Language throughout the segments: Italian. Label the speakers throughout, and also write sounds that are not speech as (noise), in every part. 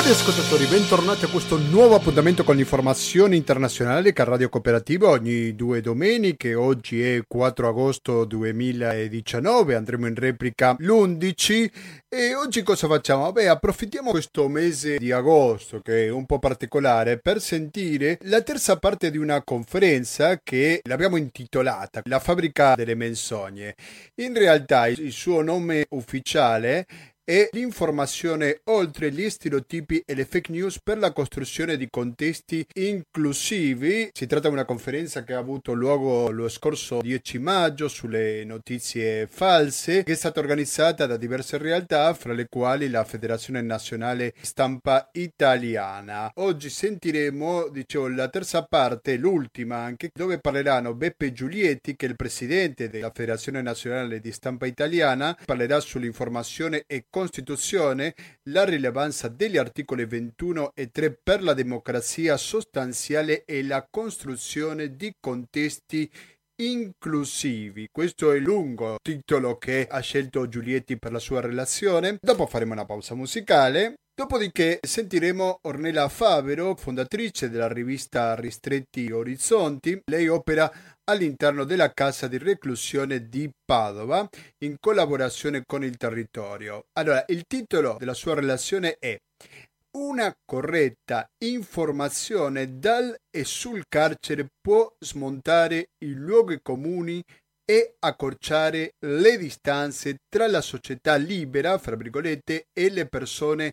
Speaker 1: Cari ascoltatori, bentornati a questo nuovo appuntamento con l'informazione internazionale che Radio Cooperativa ogni due domeniche. Oggi è 4 agosto 2019, andremo in replica l'11 e oggi cosa facciamo? Vabbè, approfittiamo questo mese di agosto che è un po' particolare per sentire la terza parte di una conferenza che l'abbiamo intitolata La fabbrica delle menzogne. In realtà il suo nome ufficiale e l'informazione oltre gli stereotipi e le fake news per la costruzione di contesti inclusivi. Si tratta di una conferenza che ha avuto luogo lo scorso 10 maggio sulle notizie false, che è stata organizzata da diverse realtà, fra le quali la Federazione Nazionale Stampa Italiana. Oggi sentiremo, dicevo, la terza parte, l'ultima anche, dove parleranno Beppe Giulietti, che è il presidente della Federazione Nazionale di Stampa Italiana, parlerà sull'informazione e Costituzione la rilevanza degli articoli 21 e 3 per la democrazia sostanziale e la costruzione di contesti inclusivi. Questo è il lungo titolo che ha scelto Giulietti per la sua relazione. Dopo faremo una pausa musicale. Dopodiché sentiremo Ornella Favero, fondatrice della rivista Ristretti Orizzonti. Lei opera all'interno della casa di reclusione di Padova in collaborazione con il territorio. Allora, il titolo della sua relazione è una corretta informazione dal e sul carcere può smontare i luoghi comuni e accorciare le distanze tra la società libera, fra virgolette, e le persone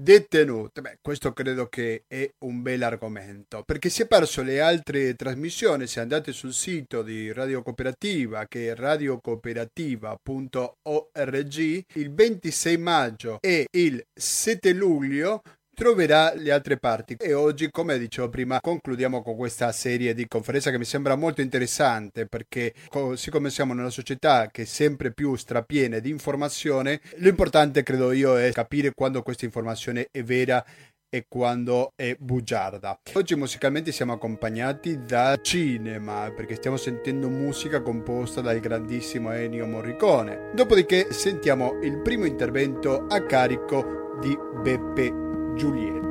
Speaker 1: detenute. Beh, questo credo che è un bel argomento, perché si è perso le altre trasmissioni, se andate sul sito di Radio Cooperativa, che è radiocooperativa.org, il 26 maggio e il 7 luglio troverà le altre parti. E oggi, come dicevo prima, concludiamo con questa serie di conferenze che mi sembra molto interessante perché, siccome siamo in una società che è sempre più strapiena di informazione, l'importante, credo io, è capire quando questa informazione è vera e quando è bugiarda. Oggi musicalmente siamo accompagnati da cinema perché stiamo sentendo musica composta dal grandissimo Ennio Morricone. Dopodiché sentiamo il primo intervento a carico di Beppe Giulietti.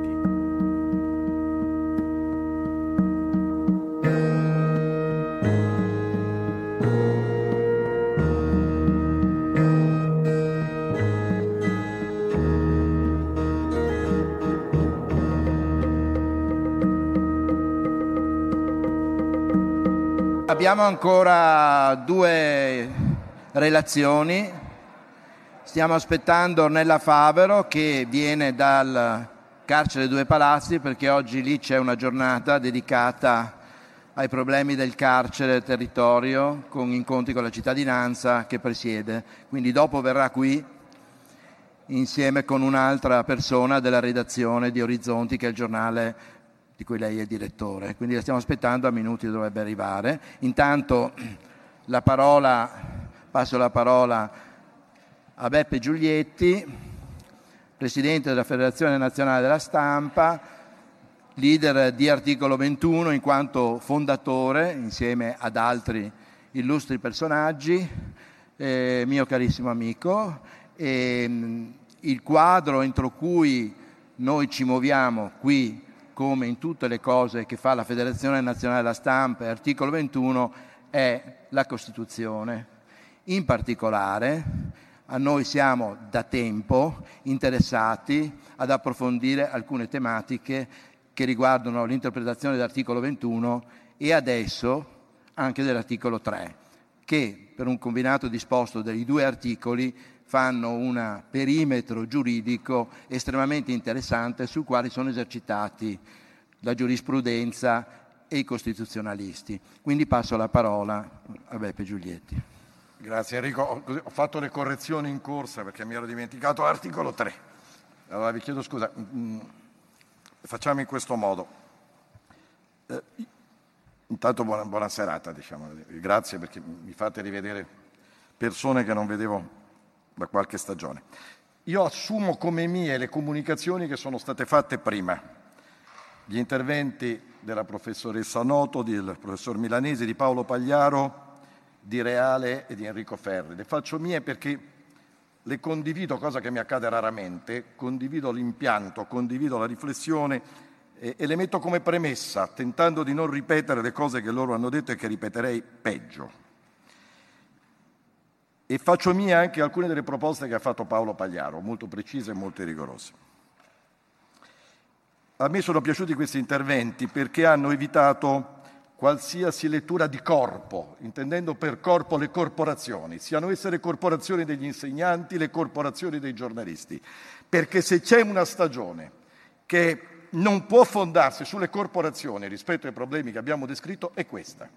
Speaker 2: Abbiamo ancora due relazioni. Stiamo aspettando Ornella Favero che viene dal carcere Due Palazzi perché oggi lì c'è una giornata dedicata ai problemi del carcere territorio con incontri con la cittadinanza che presiede. Quindi dopo verrà qui insieme con un'altra persona della redazione di Orizzonti che è il giornale di cui lei è direttore. Quindi la stiamo aspettando, a minuti dovrebbe arrivare. Intanto la parola, passo la parola a Beppe Giulietti presidente della Federazione Nazionale della Stampa, leader di articolo 21 in quanto fondatore, insieme ad altri illustri personaggi, eh, mio carissimo amico. E, mh, il quadro entro cui noi ci muoviamo qui, come in tutte le cose che fa la Federazione Nazionale della Stampa e articolo 21, è la Costituzione. In particolare, a noi siamo da tempo interessati ad approfondire alcune tematiche che riguardano l'interpretazione dell'articolo 21 e adesso anche dell'articolo 3, che per un combinato disposto dei due articoli fanno un perimetro giuridico estremamente interessante sul quale sono esercitati la giurisprudenza e i costituzionalisti. Quindi passo la parola a Beppe Giulietti.
Speaker 3: Grazie Enrico, ho, fatto le correzioni in corsa perché mi ero dimenticato l'articolo 3. Allora vi chiedo scusa, mm, mm, facciamo in questo modo. Eh, intanto buona, buona serata, diciamo. grazie perché mi fate rivedere persone che non vedevo da qualche stagione. Io assumo come mie le comunicazioni che sono state fatte prima, gli interventi della professoressa Noto, del professor Milanese, di Paolo Pagliaro, di Reale e di Enrico Ferri. Le faccio mie perché le condivido, cosa che mi accade raramente, condivido l'impianto, condivido la riflessione e, e, le metto come premessa, tentando di non ripetere le cose che loro hanno detto e che ripeterei peggio. E faccio mie anche alcune delle proposte che ha fatto Paolo Pagliaro, molto precise e molto rigorose. A me sono piaciuti questi interventi perché hanno evitato qualsiasi lettura di corpo, intendendo per corpo le corporazioni, siano esse le corporazioni degli insegnanti, le corporazioni dei giornalisti, perché se c'è una stagione che non può fondarsi sulle corporazioni rispetto ai problemi che abbiamo descritto, è questa.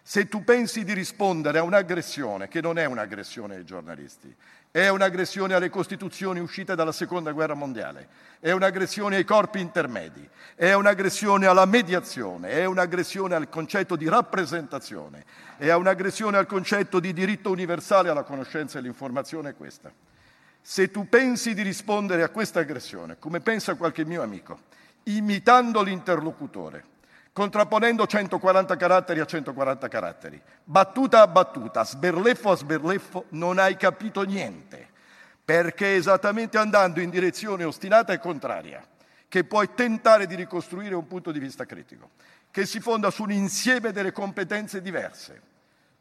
Speaker 3: Se tu pensi di rispondere a un'aggressione, che non è un'aggressione ai giornalisti, è un'aggressione alle costituzioni uscite dalla seconda guerra mondiale, è un'aggressione ai corpi intermedi, è un'aggressione alla mediazione, è un'aggressione al concetto di rappresentazione, è un'aggressione al concetto di diritto universale alla conoscenza e all'informazione, è questa. Se tu pensi di rispondere a questa aggressione, come pensa qualche mio amico, imitando l'interlocutore, contrapponendo 140 caratteri a 140 caratteri, battuta a battuta, sberleffo a sberleffo, non hai capito niente, perché esattamente andando in direzione ostinata e contraria che puoi tentare di ricostruire un punto di vista critico, che si fonda su un insieme delle competenze diverse,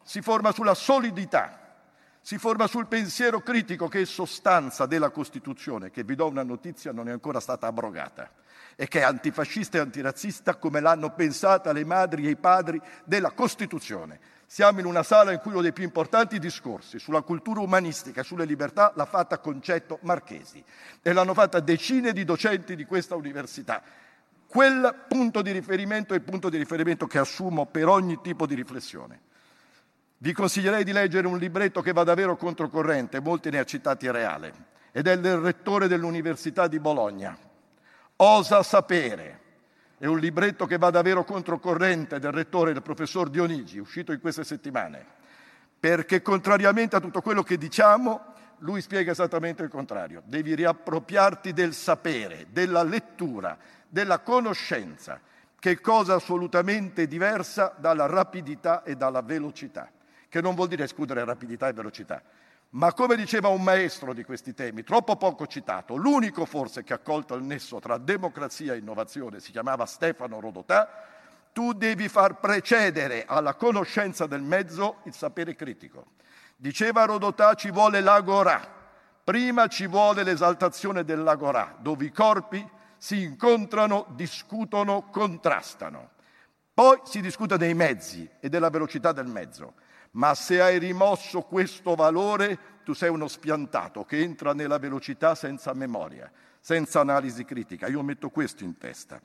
Speaker 3: si forma sulla solidità, si forma sul pensiero critico che è sostanza della Costituzione, che vi do una notizia non è ancora stata abrogata e che è antifascista e antirazzista come l'hanno pensata le madri e i padri della Costituzione. Siamo in una sala in cui uno dei più importanti discorsi sulla cultura umanistica e sulle libertà l'ha fatta Concetto Marchesi e l'hanno fatta decine di docenti di questa università. Quel punto di riferimento è il punto di riferimento che assumo per ogni tipo di riflessione. Vi consiglierei di leggere un libretto che va davvero controcorrente, molti ne ha citati Reale, ed è del rettore dell'Università di Bologna, Osa sapere. È un libretto che va davvero controcorrente del rettore, del professor Dionigi, uscito in queste settimane, perché contrariamente a tutto quello che diciamo, lui spiega esattamente il contrario. Devi riappropriarti del sapere, della lettura, della conoscenza, che è cosa assolutamente diversa dalla rapidità e dalla velocità, che non vuol dire escludere rapidità e velocità, ma come diceva un maestro di questi temi, troppo poco citato, l'unico forse che ha colto il nesso tra democrazia e innovazione, si chiamava Stefano Rodotà, tu devi far precedere alla conoscenza del mezzo il sapere critico. Diceva Rodotà ci vuole l'agorà, prima ci vuole l'esaltazione dell'agorà, dove i corpi si incontrano, discutono, contrastano. Poi si discute dei mezzi e della velocità del mezzo ma se hai rimosso questo valore, tu sei uno spiantato che entra nella velocità senza memoria, senza analisi critica. Io metto questo in testa.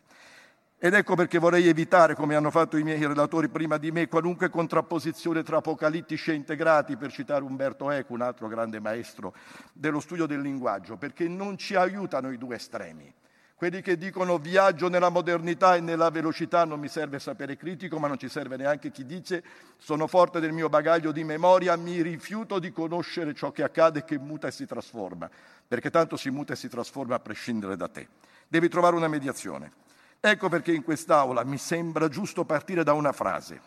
Speaker 3: Ed ecco perché vorrei evitare, come hanno fatto i miei relatori prima di me, qualunque contrapposizione tra apocalittici e integrati, per citare Umberto Eco, un altro grande maestro dello studio del linguaggio, perché non ci aiutano i due estremi. Quelli che dicono viaggio nella modernità e nella velocità non mi serve sapere critico, ma non ci serve neanche chi dice sono forte del mio bagaglio di memoria, mi rifiuto di conoscere ciò che accade, che muta e si trasforma, perché tanto si muta e si trasforma a prescindere da te. Devi trovare una mediazione. Ecco perché in quest'Aula mi sembra giusto partire da una frase.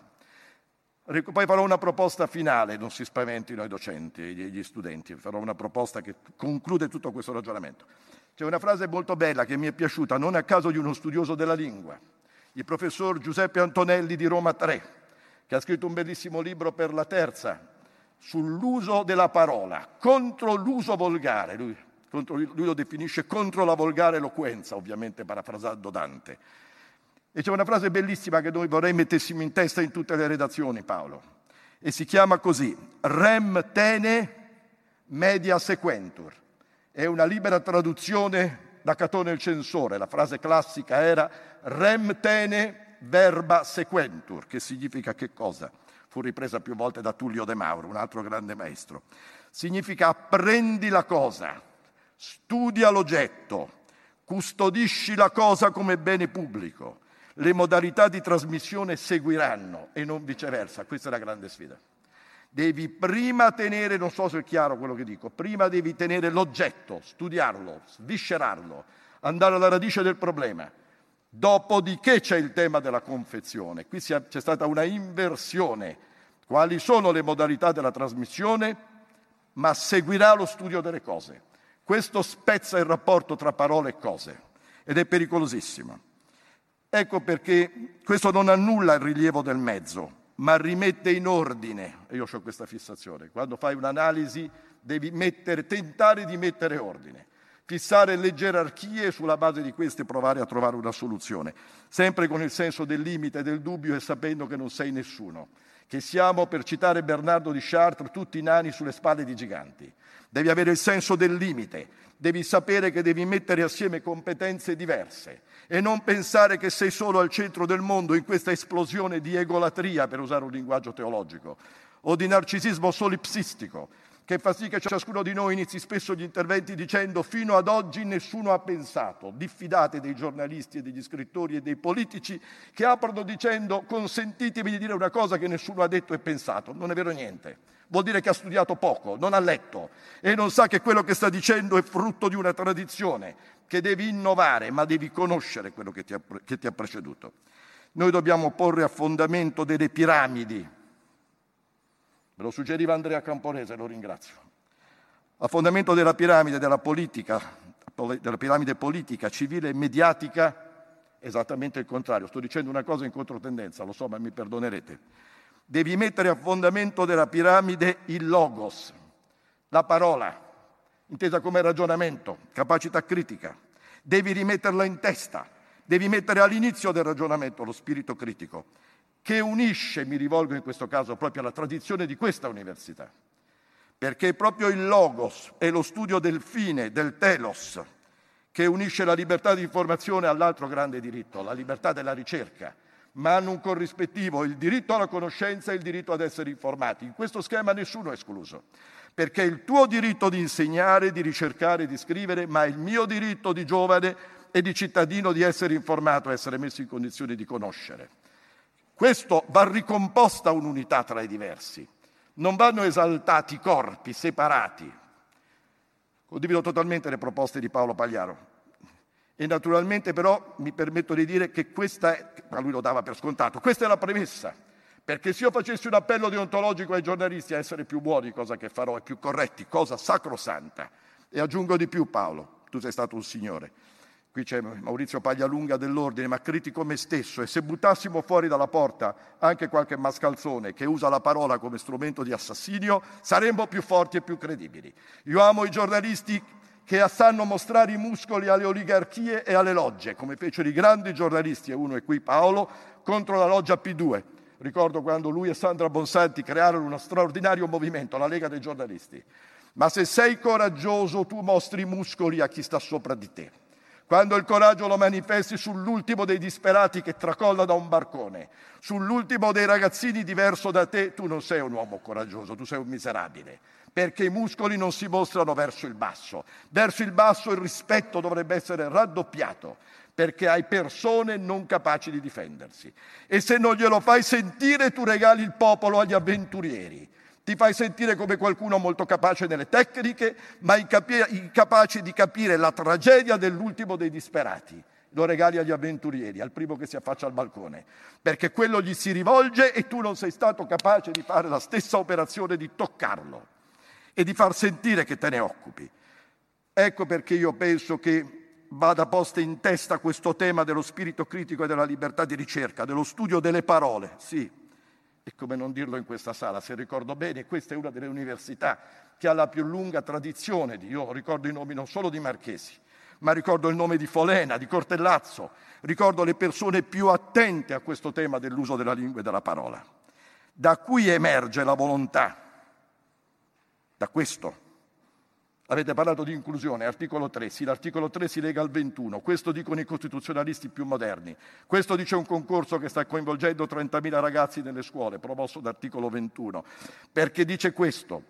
Speaker 3: Poi farò una proposta finale, non si spaventino i docenti e gli studenti, farò una proposta che conclude tutto questo ragionamento. C'è una frase molto bella che mi è piaciuta, non a caso di uno studioso della lingua, il professor Giuseppe Antonelli di Roma 3, che ha scritto un bellissimo libro per la terza sull'uso della parola, contro l'uso volgare. Lui, contro, lui lo definisce contro la volgare eloquenza, ovviamente parafrasando Dante. E c'è una frase bellissima che noi vorrei mettessimo in testa in tutte le redazioni, Paolo, e si chiama così, rem tene media sequentur. È una libera traduzione da Catone il censore. La frase classica era rem tene verba sequentur, che significa che cosa? Fu ripresa più volte da Tullio De Mauro, un altro grande maestro. Significa apprendi la cosa, studia l'oggetto, custodisci la cosa come bene pubblico. Le modalità di trasmissione seguiranno e non viceversa. Questa è la grande sfida. Devi prima tenere, non so se è chiaro quello che dico, prima devi tenere l'oggetto, studiarlo, sviscerarlo, andare alla radice del problema. Dopodiché c'è il tema della confezione. Qui c'è stata una inversione. Quali sono le modalità della trasmissione? ma seguirà lo studio delle cose. Questo spezza il rapporto tra parole e cose ed è pericolosissimo. Ecco perché questo non annulla il rilievo del mezzo, ma rimette in ordine. E io ho questa fissazione. Quando fai un'analisi devi mettere, tentare di mettere ordine, fissare le gerarchie e sulla base di queste provare a trovare una soluzione, sempre con il senso del limite del dubbio e sapendo che non sei nessuno, che siamo, per citare Bernardo di Chartres, tutti nani sulle spalle di giganti. Devi avere il senso del limite, devi sapere che devi mettere assieme competenze diverse e non pensare che sei solo al centro del mondo in questa esplosione di egolatria, per usare un linguaggio teologico, o di narcisismo solipsistico, che fa sì che ciascuno di noi inizi spesso gli interventi dicendo fino ad oggi nessuno ha pensato. Diffidate dei giornalisti e degli scrittori e dei politici che aprono dicendo consentitemi di dire una cosa che nessuno ha detto e pensato. Non è vero niente. Vuol dire che ha studiato poco, non ha letto e non sa che quello che sta dicendo è frutto di una tradizione, che devi innovare, ma devi conoscere quello che ti ha, che ti ha preceduto. Noi dobbiamo porre a fondamento delle piramidi Me lo suggeriva Andrea Camporese, lo ringrazio. A fondamento della piramide della politica, della piramide politica, civile e mediatica, esattamente il contrario. Sto dicendo una cosa in controtendenza, lo so, ma mi perdonerete. Devi mettere a fondamento della piramide il logos, la parola, intesa come ragionamento, capacità critica. Devi rimetterla in testa, devi mettere all'inizio del ragionamento lo spirito critico che unisce, mi rivolgo in questo caso proprio alla tradizione di questa università, perché è proprio il logos e lo studio del fine, del telos, che unisce la libertà di informazione all'altro grande diritto, la libertà della ricerca, ma hanno un corrispettivo, il diritto alla conoscenza e il diritto ad essere informati. In questo schema nessuno è escluso, perché è il tuo diritto di insegnare, di ricercare, di scrivere, ma è il mio diritto di giovane e di cittadino di essere informato, essere messo in condizioni di conoscere. Questo va ricomposta un'unità tra i diversi, non vanno esaltati corpi separati. Condivido totalmente le proposte di Paolo Pagliaro e naturalmente però mi permetto di dire che questa, è, ma lui lo dava per scontato, questa è la premessa, perché se io facessi un appello deontologico ai giornalisti a essere più buoni, cosa che farò, e più corretti, cosa sacrosanta, e aggiungo di più Paolo, tu sei stato un signore, Qui c'è Maurizio Paglialunga dell'ordine, ma critico me stesso e se buttassimo fuori dalla porta anche qualche mascalzone che usa la parola come strumento di assassinio, saremmo più forti e più credibili. Io amo i giornalisti che sanno mostrare i muscoli alle oligarchie e alle logge, come fecero i grandi giornalisti, e uno è qui Paolo, contro la loggia P2. Ricordo quando lui e Sandra Bonsanti crearono uno straordinario movimento, la Lega dei giornalisti. Ma se sei coraggioso, tu mostri i muscoli a chi sta sopra di te quando il coraggio lo manifesti sull'ultimo dei disperati che tracolla da un barcone, sull'ultimo dei ragazzini diverso da te, tu non sei un uomo coraggioso, tu sei un miserabile, perché i muscoli non si mostrano verso il basso. Verso il basso il rispetto dovrebbe essere raddoppiato, perché hai persone non capaci di difendersi. E se non glielo fai sentire, tu regali il popolo agli avventurieri ti fai sentire come qualcuno molto capace nelle tecniche, ma incapace di capire la tragedia dell'ultimo dei disperati. Lo regali agli avventurieri, al primo che si affaccia al balcone, perché quello gli si rivolge e tu non sei stato capace di fare la stessa operazione di toccarlo e di far sentire che te ne occupi. Ecco perché io penso che vada posta in testa questo tema dello spirito critico e della libertà di ricerca, dello studio delle parole, sì, e come non dirlo in questa sala, se ricordo bene, questa è una delle università che ha la più lunga tradizione, di, io ricordo i nomi non solo di Marchesi, ma ricordo il nome di Folena, di Cortellazzo, ricordo le persone più attente a questo tema dell'uso della lingua e della parola. Da qui emerge la volontà, da questo. Avete parlato di inclusione, articolo 3, sì, l'articolo 3 si lega al 21, questo dicono i costituzionalisti più moderni, questo dice un concorso che sta coinvolgendo 30.000 ragazzi nelle scuole, promosso dall'articolo 21, perché dice questo,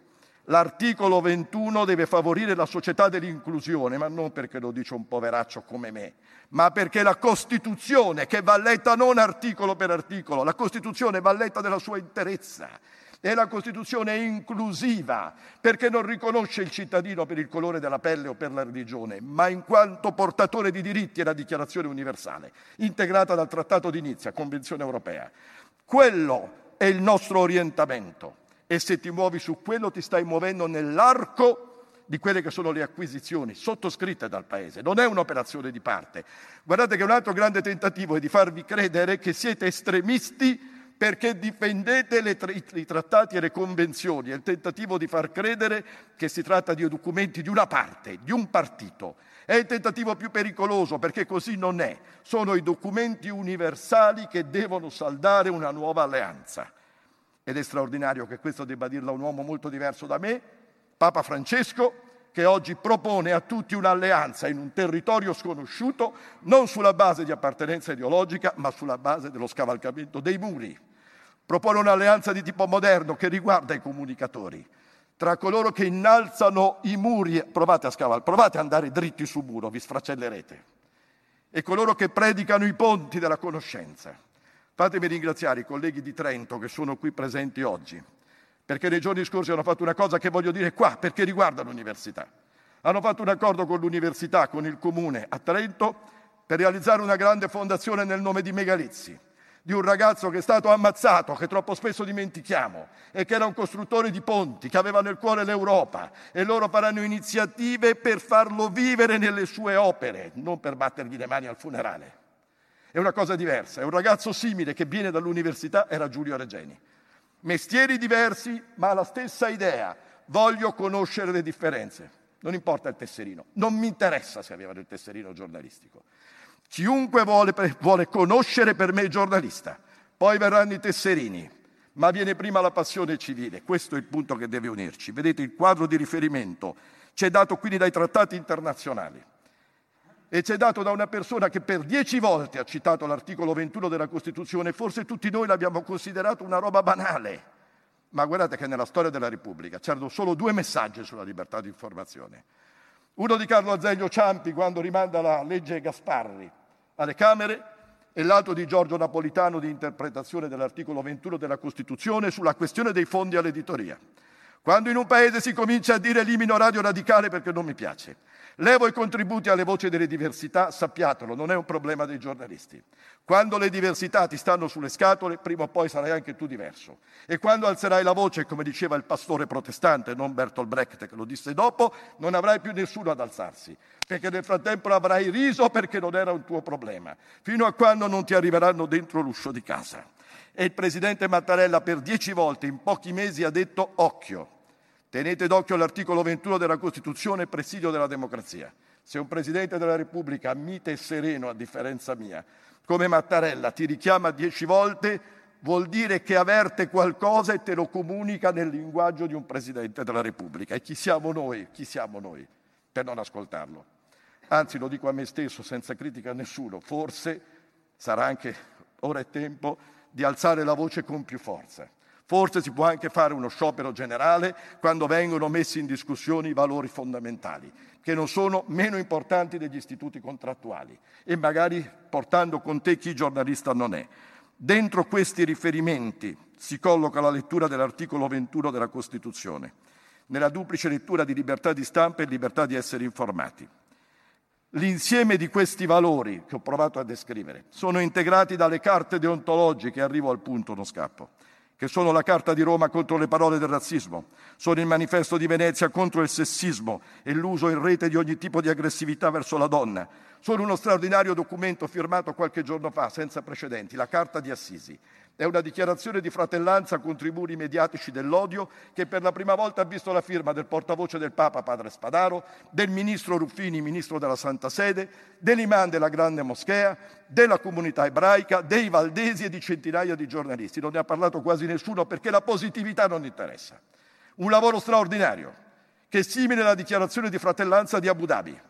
Speaker 3: l'articolo 21 deve favorire la società dell'inclusione, ma non perché lo dice un poveraccio come me, ma perché la Costituzione, che va letta non articolo per articolo, la Costituzione va letta nella sua interezza, e la Costituzione è inclusiva perché non riconosce il cittadino per il colore della pelle o per la religione, ma in quanto portatore di diritti è la Dichiarazione universale, integrata dal Trattato di Nizza, Convenzione europea. Quello è il nostro orientamento e se ti muovi su quello ti stai muovendo nell'arco di quelle che sono le acquisizioni sottoscritte dal Paese. Non è un'operazione di parte. Guardate che un altro grande tentativo è di farvi credere che siete estremisti perché difendete le, i trattati e le convenzioni. È il tentativo di far credere che si tratta di documenti di una parte, di un partito. È il tentativo più pericoloso perché così non è. Sono i documenti universali che devono saldare una nuova alleanza. Ed è straordinario che questo debba dirlo a un uomo molto diverso da me, Papa Francesco, che oggi propone a tutti un'alleanza in un territorio sconosciuto, non sulla base di appartenenza ideologica, ma sulla base dello scavalcamento dei muri. Propone un'alleanza di tipo moderno che riguarda i comunicatori, tra coloro che innalzano i muri, provate a scavalcare, provate ad andare dritti sul muro, vi sfracellerete, e coloro che predicano i ponti della conoscenza. Fatemi ringraziare i colleghi di Trento che sono qui presenti oggi perché nei giorni scorsi hanno fatto una cosa che voglio dire qua, perché riguarda l'università. Hanno fatto un accordo con l'università, con il comune a Trento, per realizzare una grande fondazione nel nome di Megalizzi, di un ragazzo che è stato ammazzato, che troppo spesso dimentichiamo, e che era un costruttore di ponti, che aveva nel cuore l'Europa, e loro faranno iniziative per farlo vivere nelle sue opere, non per battergli le mani al funerale. È una cosa diversa, è un ragazzo simile che viene dall'università, era Giulio Regeni. Mestieri diversi, ma la stessa idea. Voglio conoscere le differenze. Non importa il tesserino, non mi interessa se avevano il tesserino giornalistico. Chiunque vuole, vuole conoscere per me il giornalista, poi verranno i tesserini, ma viene prima la passione civile. Questo è il punto che deve unirci. Vedete, il quadro di riferimento ci è dato quindi dai trattati internazionali e ci è dato da una persona che per dieci volte ha citato l'articolo 21 della Costituzione, forse tutti noi l'abbiamo considerato una roba banale, ma guardate che nella storia della Repubblica c'erano solo due messaggi sulla libertà di informazione. Uno di Carlo Azeglio Ciampi quando rimanda la legge Gasparri alle Camere e l'altro di Giorgio Napolitano di interpretazione dell'articolo 21 della Costituzione sulla questione dei fondi all'editoria. Quando in un paese si comincia a dire elimino Radio Radicale perché non mi piace, Levo i contributi alle voci delle diversità, sappiatelo, non è un problema dei giornalisti. Quando le diversità ti stanno sulle scatole, prima o poi sarai anche tu diverso. E quando alzerai la voce, come diceva il pastore protestante, non Bertolt Brecht che lo disse dopo, non avrai più nessuno ad alzarsi, perché nel frattempo avrai riso perché non era un tuo problema, fino a quando non ti arriveranno dentro l'uscio di casa. E il presidente Mattarella per dieci volte in pochi mesi ha detto occhio, Tenete d'occhio l'articolo 21 della Costituzione, presidio della democrazia. Se un Presidente della Repubblica, mite e sereno a differenza mia, come Mattarella, ti richiama dieci volte, vuol dire che avverte qualcosa e te lo comunica nel linguaggio di un Presidente della Repubblica. E chi siamo noi? Chi siamo noi per non ascoltarlo? Anzi, lo dico a me stesso senza critica a nessuno, forse sarà anche ora è tempo di alzare la voce con più forza Forse si può anche fare uno sciopero generale quando vengono messi in discussione i valori fondamentali, che non sono meno importanti degli istituti contrattuali e magari portando con te chi giornalista non è. Dentro questi riferimenti si colloca la lettura dell'articolo 21 della Costituzione, nella duplice lettura di libertà di stampa e libertà di essere informati. L'insieme di questi valori che ho provato a descrivere sono integrati dalle carte deontologiche, arrivo al punto, non scappo, che sono la Carta di Roma contro le parole del razzismo, sono il Manifesto di Venezia contro il sessismo e l'uso in rete di ogni tipo di aggressività verso la donna, sono uno straordinario documento firmato qualche giorno fa, senza precedenti, la Carta di Assisi, è una dichiarazione di fratellanza contro i muri mediatici dell'odio che per la prima volta ha visto la firma del portavoce del Papa, padre Spadaro, del ministro Ruffini, ministro della Santa Sede, dell'imam della Grande Moschea, della comunità ebraica, dei valdesi e di centinaia di giornalisti. Non ne ha parlato quasi nessuno perché la positività non interessa. Un lavoro straordinario che è simile alla dichiarazione di fratellanza di Abu Dhabi.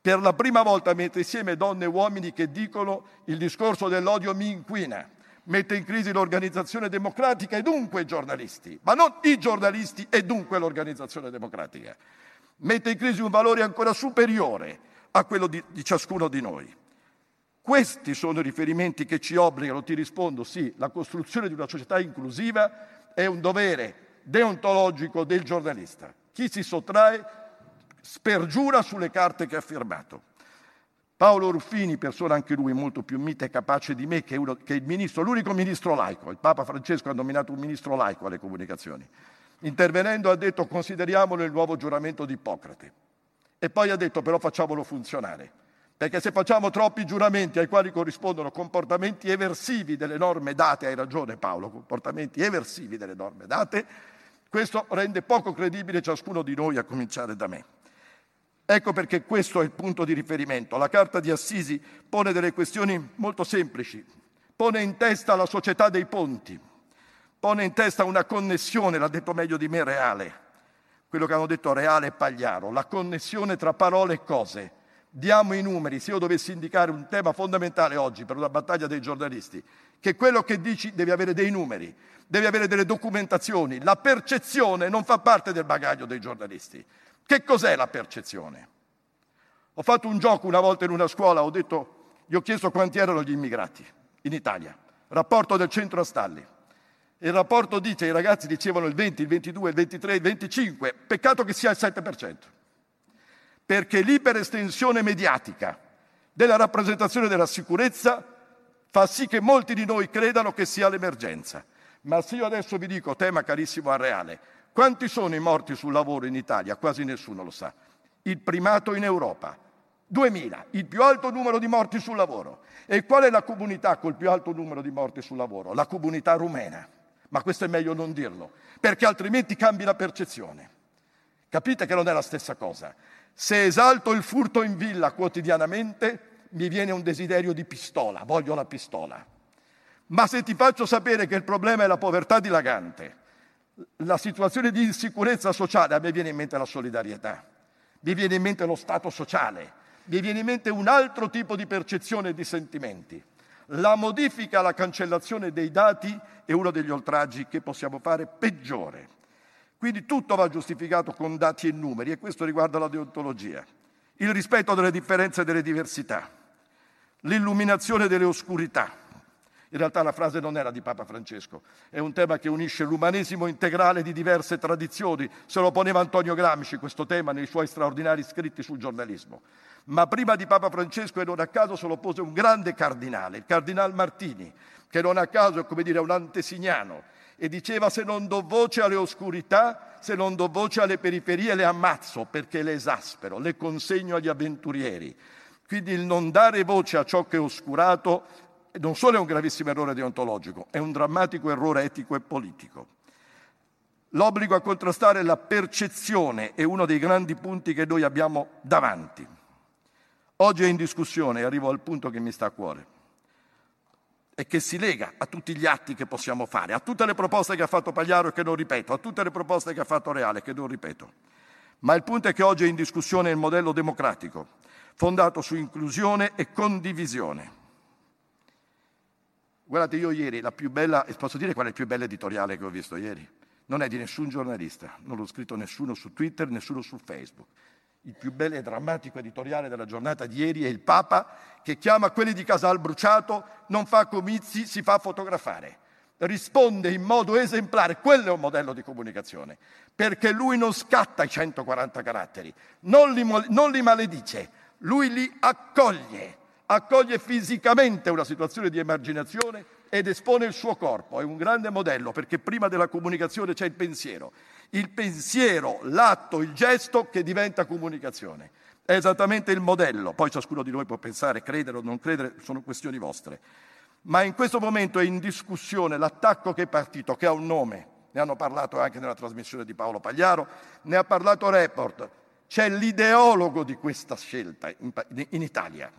Speaker 3: Per la prima volta mette insieme donne e uomini che dicono il discorso dell'odio mi inquina mette in crisi l'organizzazione democratica e dunque i giornalisti, ma non i giornalisti e dunque l'organizzazione democratica. Mette in crisi un valore ancora superiore a quello di, di ciascuno di noi. Questi sono i riferimenti che ci obbligano, ti rispondo, sì, la costruzione di una società inclusiva è un dovere deontologico del giornalista. Chi si sottrae spergiura sulle carte che ha firmato. Paolo Ruffini, persona anche lui molto più mite e capace di me, che, uno, che il ministro, l'unico ministro laico, il Papa Francesco ha nominato un ministro laico alle comunicazioni, intervenendo ha detto consideriamolo il nuovo giuramento di Ippocrate. E poi ha detto però facciamolo funzionare, perché se facciamo troppi giuramenti ai quali corrispondono comportamenti eversivi delle norme date, hai ragione Paolo, comportamenti eversivi delle norme date, questo rende poco credibile ciascuno di noi, a cominciare da me. Ecco perché questo è il punto di riferimento. La Carta di Assisi pone delle questioni molto semplici, pone in testa la società dei ponti, pone in testa una connessione, l'ha detto meglio di me, reale, quello che hanno detto Reale e Pagliaro, la connessione tra parole e cose. Diamo i numeri, se io dovessi indicare un tema fondamentale oggi per una battaglia dei giornalisti, che quello che dici deve avere dei numeri, deve avere delle documentazioni, la percezione non fa parte del bagaglio dei giornalisti. Che cos'è la percezione? Ho fatto un gioco una volta in una scuola, ho detto, gli ho chiesto quanti erano gli immigrati in Italia, rapporto del centro a Stalli. Il rapporto dice, i ragazzi dicevano il 20, il 22, il 23, il 25, peccato che sia il 7%, perché l'iperestensione mediatica della rappresentazione della sicurezza fa sì che molti di noi credano che sia l'emergenza. Ma se io adesso vi dico, tema carissimo al Reale, quanti sono i morti sul lavoro in Italia? Quasi nessuno lo sa. Il primato in Europa. 2000, il più alto numero di morti sul lavoro. E qual è la comunità col più alto numero di morti sul lavoro? La comunità rumena. Ma questo è meglio non dirlo, perché altrimenti cambi la percezione. Capite che non è la stessa cosa. Se esalto il furto in villa quotidianamente, mi viene un desiderio di pistola, voglio la pistola. Ma se ti faccio sapere che il problema è la povertà dilagante, la situazione di insicurezza sociale, a me viene in mente la solidarietà, mi viene in mente lo Stato sociale, mi viene in mente un altro tipo di percezione e di sentimenti. La modifica, la cancellazione dei dati è uno degli oltraggi che possiamo fare peggiore. Quindi tutto va giustificato con dati e numeri e questo riguarda la deontologia. Il rispetto delle differenze e delle diversità, l'illuminazione delle oscurità, in realtà la frase non era di Papa Francesco, è un tema che unisce l'umanesimo integrale di diverse tradizioni. Se lo poneva Antonio Gramsci questo tema nei suoi straordinari scritti sul giornalismo. Ma prima di Papa Francesco e non a caso se lo pose un grande cardinale, il cardinal Martini, che non a caso è come dire un antesignano, e diceva se non do voce alle oscurità, se non do voce alle periferie le ammazzo perché le esaspero, le consegno agli avventurieri. Quindi il non dare voce a ciò che è oscurato non solo è un gravissimo errore deontologico, è un drammatico errore etico e politico. L'obbligo a contrastare la percezione è uno dei grandi punti che noi abbiamo davanti. Oggi è in discussione, e arrivo al punto che mi sta a cuore, e che si lega a tutti gli atti che possiamo fare, a tutte le proposte che ha fatto Pagliaro e che non ripeto, a tutte le proposte che ha fatto Reale che non ripeto. Ma il punto è che oggi è in discussione il modello democratico, fondato su inclusione e condivisione. Guardate, io ieri la più bella, e posso dire qual è il più bello editoriale che ho visto ieri? Non è di nessun giornalista, non l'ho scritto nessuno su Twitter, nessuno su Facebook. Il più bello e drammatico editoriale della giornata di ieri è il Papa che chiama quelli di Casal Bruciato, non fa comizi, si fa fotografare. Risponde in modo esemplare, quello è un modello di comunicazione, perché lui non scatta i 140 caratteri, non li, non li maledice, lui li accoglie accoglie fisicamente una situazione di emarginazione ed espone il suo corpo. È un grande modello perché prima della comunicazione c'è il pensiero. Il pensiero, l'atto, il gesto che diventa comunicazione. È esattamente il modello. Poi ciascuno di noi può pensare, credere o non credere, sono questioni vostre. Ma in questo momento è in discussione l'attacco che è partito, che ha un nome. Ne hanno parlato anche nella trasmissione di Paolo Pagliaro, ne ha parlato Report. C'è l'ideologo di questa scelta in Italia,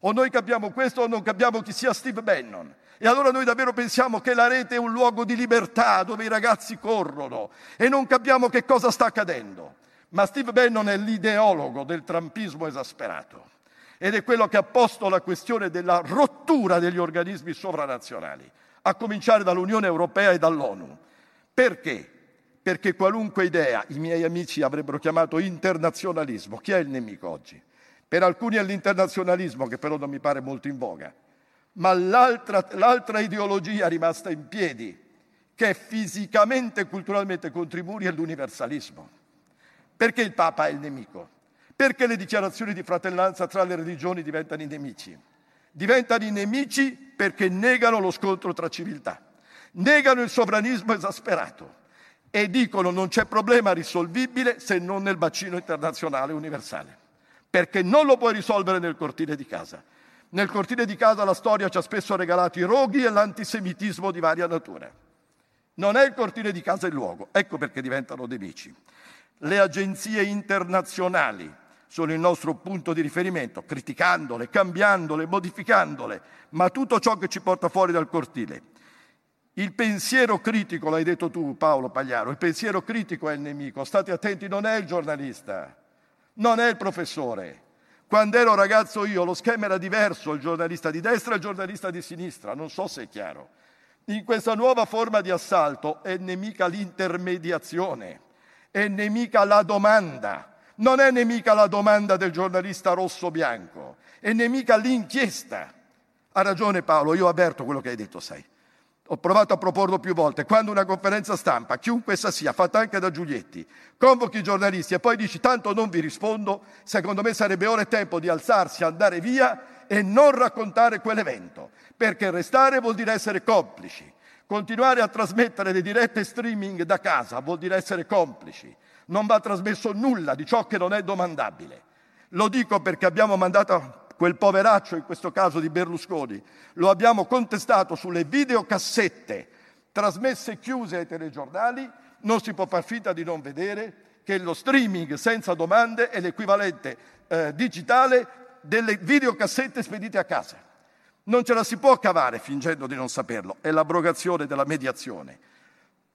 Speaker 3: o noi capiamo questo o non capiamo chi sia Steve Bannon. E allora noi davvero pensiamo che la rete è un luogo di libertà dove i ragazzi corrono e non capiamo che cosa sta accadendo. Ma Steve Bannon è l'ideologo del trampismo esasperato ed è quello che ha posto la questione della rottura degli organismi sovranazionali, a cominciare dall'Unione Europea e dall'ONU. Perché? Perché qualunque idea i miei amici avrebbero chiamato internazionalismo, chi è il nemico oggi? Per alcuni è l'internazionalismo, che però non mi pare molto in voga, ma l'altra, l'altra ideologia rimasta in piedi, che fisicamente e culturalmente contro i è l'universalismo. Perché il Papa è il nemico? Perché le dichiarazioni di fratellanza tra le religioni diventano i nemici? Diventano i nemici perché negano lo scontro tra civiltà, negano il sovranismo esasperato e dicono non c'è problema risolvibile se non nel bacino internazionale universale, perché non lo puoi risolvere nel cortile di casa. Nel cortile di casa la storia ci ha spesso regalato i roghi e l'antisemitismo di varia natura. Non è il cortile di casa il luogo, ecco perché diventano nemici. Le agenzie internazionali sono il nostro punto di riferimento, criticandole, cambiandole, modificandole, ma tutto ciò che ci porta fuori dal cortile. Il pensiero critico, l'hai detto tu Paolo Pagliaro, il pensiero critico è il nemico, state attenti, non è il giornalista, non è il professore. Quando ero ragazzo io lo schema era diverso, il giornalista di destra e il giornalista di sinistra, non so se è chiaro. In questa nuova forma di assalto è nemica l'intermediazione, è nemica la domanda, non è nemica la domanda del giornalista rosso-bianco, è nemica l'inchiesta. Ha ragione Paolo, io avverto quello che hai detto, sai. Ho provato a proporlo più volte. Quando una conferenza stampa, chiunque essa sia, fatta anche da Giulietti, convochi i giornalisti e poi dici tanto non vi rispondo, secondo me sarebbe ora e tempo di alzarsi, andare via e non raccontare quell'evento, perché restare vuol dire essere complici. Continuare a trasmettere le dirette streaming da casa vuol dire essere complici non va trasmesso nulla di ciò che non è domandabile. Lo dico perché abbiamo mandato quel poveraccio, in questo caso di Berlusconi, lo abbiamo contestato sulle videocassette trasmesse chiuse ai telegiornali, non si può far finta di non vedere che lo streaming senza domande è l'equivalente eh, digitale delle videocassette spedite a casa. Non ce la si può cavare fingendo di non saperlo, è l'abrogazione della mediazione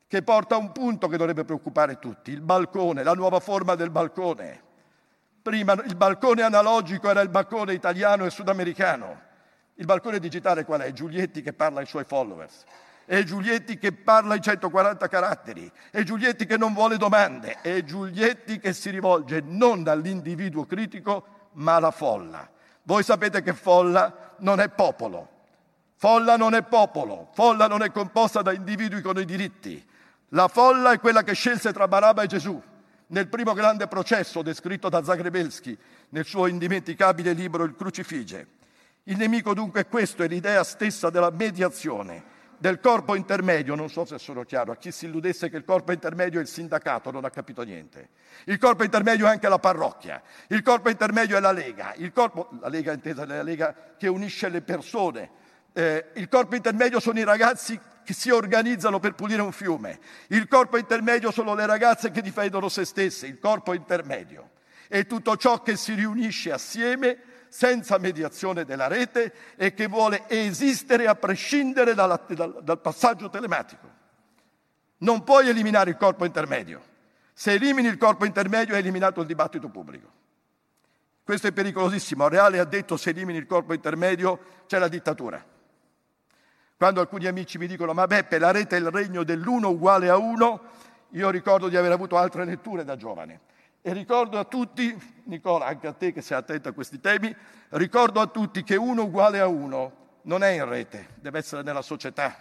Speaker 3: che porta a un punto che dovrebbe preoccupare tutti, il balcone, la nuova forma del balcone. Prima il balcone analogico era il balcone italiano e sudamericano. Il balcone digitale qual è? Giulietti che parla ai suoi followers. È Giulietti che parla in 140 caratteri. È Giulietti che non vuole domande. È Giulietti che si rivolge non all'individuo critico, ma alla folla. Voi sapete che folla non è popolo. Folla non è popolo. Folla non è composta da individui con i diritti. La folla è quella che scelse tra Barabba e Gesù nel primo grande processo descritto da Zagrebelski nel suo indimenticabile libro Il crucifige. Il nemico dunque è questo, è l'idea stessa della mediazione, del corpo intermedio, non so se sono chiaro, a chi si illudesse che il corpo intermedio è il sindacato non ha capito niente. Il corpo intermedio è anche la parrocchia, il corpo intermedio è la Lega, il corpo, la Lega intesa è la Lega che unisce le persone, eh, il corpo intermedio sono i ragazzi che si organizzano per pulire un fiume. Il corpo intermedio sono le ragazze che difendono se stesse, il corpo intermedio. È tutto ciò che si riunisce assieme senza mediazione della rete e che vuole esistere a prescindere dalla, dal, dal passaggio telematico. Non puoi eliminare il corpo intermedio. Se elimini il corpo intermedio hai eliminato il dibattito pubblico. Questo è pericolosissimo. Reale ha detto se elimini il corpo intermedio c'è la dittatura. Quando alcuni amici mi dicono ma Beppe, la rete è il regno dell'uno uguale a uno, io ricordo di aver avuto altre letture da giovane. E ricordo a tutti, Nicola, anche a te che sei attento a questi temi, ricordo a tutti che uno uguale a uno non è in rete, deve essere nella società.